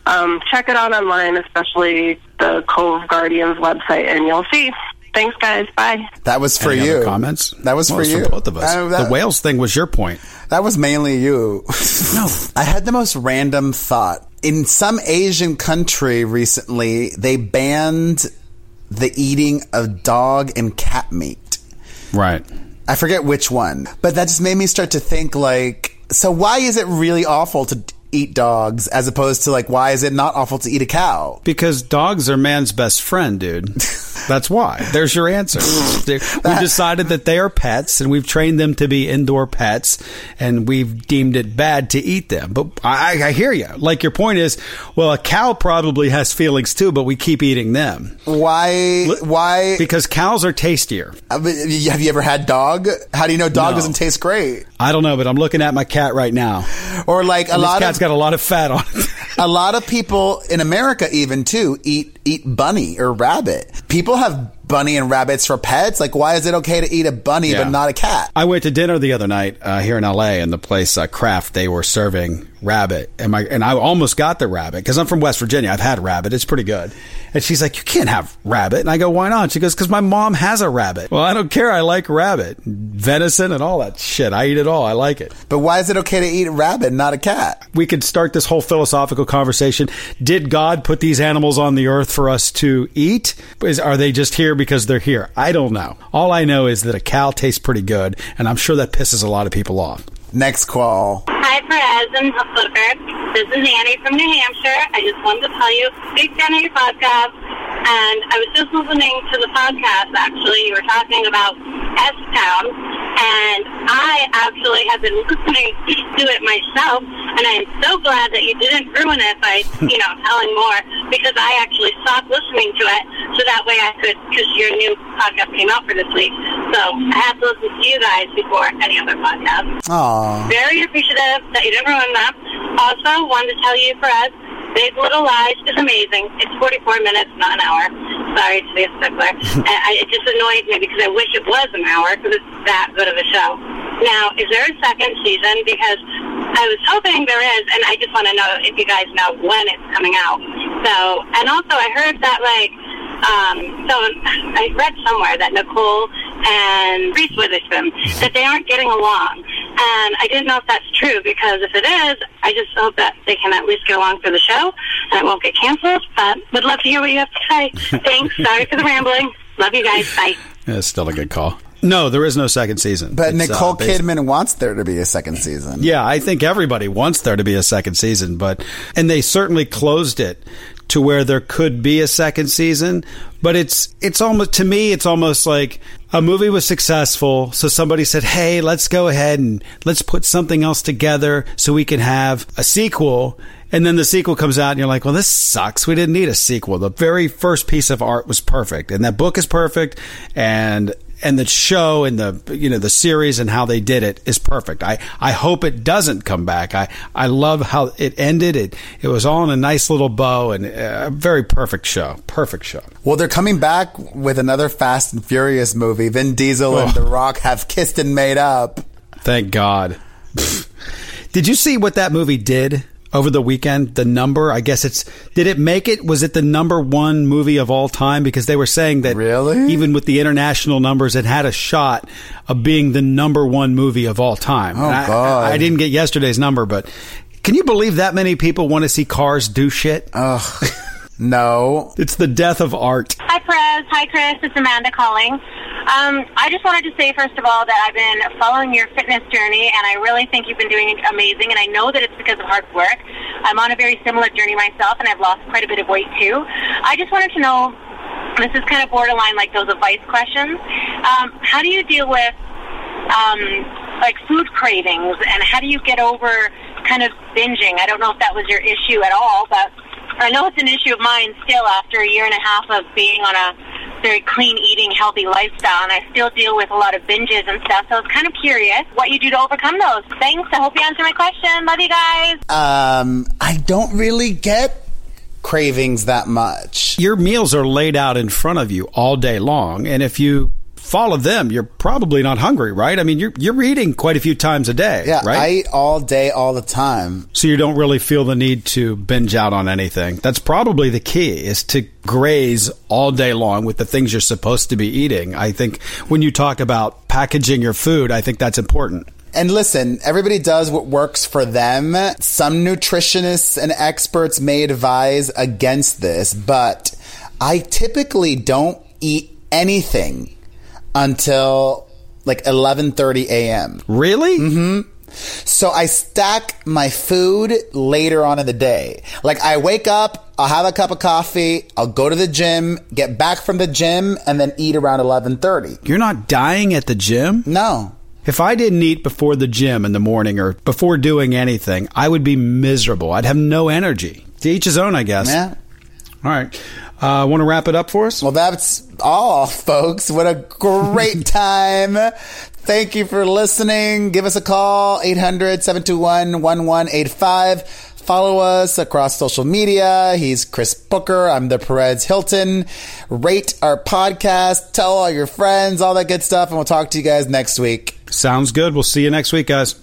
um, check it out online, especially the Cove Guardians website, and you'll see. Thanks, guys. Bye. That was for Any you. other comments? That was Well, for it's you. both of us. Uh, that, the whales thing was your point. that was mainly you. no, I had the most random thought. In some Asian country recently, they banned the eating of dog and cat meat. Right. I forget which one, but that just made me start to think like, so why is it really awful to eat dogs as opposed to like, why is it not awful to eat a cow? Because dogs are man's best friend, dude. That's why. There's your answer. we've decided that they are pets and we've trained them to be indoor pets and we've deemed it bad to eat them. But I, I hear you. Like your point is, well, a cow probably has feelings too, but we keep eating them. Why? Why? Because cows are tastier. Uh, but Have you ever had dog? How do you know dog No. doesn't taste great? I don't know, but I'm looking at my cat right now. Or like a And this lot of got a lot of fat on it. a lot of people in America even too eat eat bunny or rabbit. People have bunny and rabbits for pets. Like, why is it okay to eat a bunny Yeah. but not a cat? I went to dinner the other night uh, here in LA, and the place uh, Craft they were serving rabbit, and my and I almost got the rabbit because I'm from West Virginia. I've had rabbit; it's pretty good. And she's like, "You can't have rabbit," and I go, "Why not?" She goes, "Because my mom has a rabbit." Well, I don't care. I like rabbit, venison, and all that shit. I eat it all. I like it. But why is it okay to eat a rabbit, not a cat? We could start this whole philosophical conversation. Did God put these animals on the earth for us to eat? Is, are they just here because they're here? I don't know. All I know is that a cow tastes pretty good, and I'm sure that pisses a lot of people off. Next call. Hi, Perez and Flipper. This is Annie from New Hampshire. I just wanted to tell you, big fan of your podcast. And I was just listening to the podcast, actually. You were talking about S-Town. And I actually have been listening to it myself. And I am so glad that you didn't ruin it by, you know, telling more. Because I actually stopped listening to it. So that way I could, because your new podcast came out for this week. So I have to listen to you guys before any other podcast. Aw. Very appreciative that you didn't ruin that. Also, wanted to tell you, Perez, Big Little Lies is amazing. It's 44 minutes, not an hour. Sorry to be a stickler. I, it just annoys me because I wish it was an hour because it's that good of a show. Now, is there a second season? Because I was hoping there is, and I just want to know if you guys know when it's coming out. So, and also I heard that like um, so I read somewhere that Nicole and Reese Witherspoon that they aren't getting along, and I didn't know if that's true because if it is, I just hope that they can at least get along for the show and it won't get canceled. But would love to hear what you have to say. Thanks. Sorry for the rambling. Love you guys. Bye. Yeah, it's still a good call. No, there is no second season. But It's, uh, Nicole basi- Kidman wants there to be a second season. Yeah, I think everybody wants there to be a second season, but and they certainly closed it to where there could be a second season, but it's it's almost to me it's almost like a movie was successful, so somebody said, "Hey, let's go ahead and let's put something else together so we can have a sequel." And then the sequel comes out, and you're like, "Well, this sucks. We didn't need a sequel. The very first piece of art was perfect, and that book is perfect, and and the show and the you know the series and how they did it is perfect. I I hope it doesn't come back. I I love how it ended. It it was all in a nice little bow and a very perfect show. Perfect show. Well, they're coming back with another Fast and Furious movie. Vin Diesel and Oh. The Rock have kissed and made up. Thank God. did you see what that movie did over the weekend? The number, I guess it's. Did it make it? Was it the number one movie of all time? Because they were saying that Really? even with the international numbers, it had a shot of being the number one movie of all time. Oh, I- God. I, didn't get yesterday's number, but can you believe that many people want to see cars do shit? Ugh. No. It's the death of art. Hi, Perez. Hi, Chris. It's Amanda calling. Um, I just wanted to say, first of all, that I've been following your fitness journey, and I really think you've been doing amazing. And I know that it's because of hard work. I'm on a very similar journey myself, and I've lost quite a bit of weight too. I just wanted to know. This is kind of borderline like those advice questions. Um, how do you deal with um, like food cravings, and how do you get over kind of binging? I don't know if that was your issue at all, but I know it's an issue of mine still after a year and a half of being on a very clean eating, healthy lifestyle, and I still deal with a lot of binges and stuff. So I was kind of curious what you do to overcome those. Thanks. I hope you answer my question. Love you guys. Um, I don't really get cravings that much. Your meals are laid out in front of you all day long, and if you follow them, you're probably not hungry, right? I mean, you're you're eating quite a few times a day, Yeah, right? I eat all day, all the time. so you don't really feel the need to binge out on anything. That's probably the key is to graze all day long with the things you're supposed to be eating. I think when you talk about packaging your food, I think that's important. And listen, everybody does what works for them. Some nutritionists and experts may advise against this, but I typically don't eat anything until like 11:30 a.m. Really? Mm-hmm. So I stack my food later on in the day. Like I wake up, I'll have a cup of coffee, I'll go to the gym, get back from the gym, and then eat around 11:30. You're not dying at the gym? No. If I didn't eat before the gym in the morning or before doing anything, I would be miserable. I'd have no energy. To each his own, I guess. Yeah. All right. Uh, Want to wrap it up for us? Well, that's all, folks. What a great time. Thank you for listening. Give us a call, 800 721 1185. Follow us across social media. He's Chris Booker. I'm the Perez Hilton. Rate our podcast. Tell all your friends, all that good stuff. And we'll talk to you guys next week. Sounds good. We'll see you next week, guys.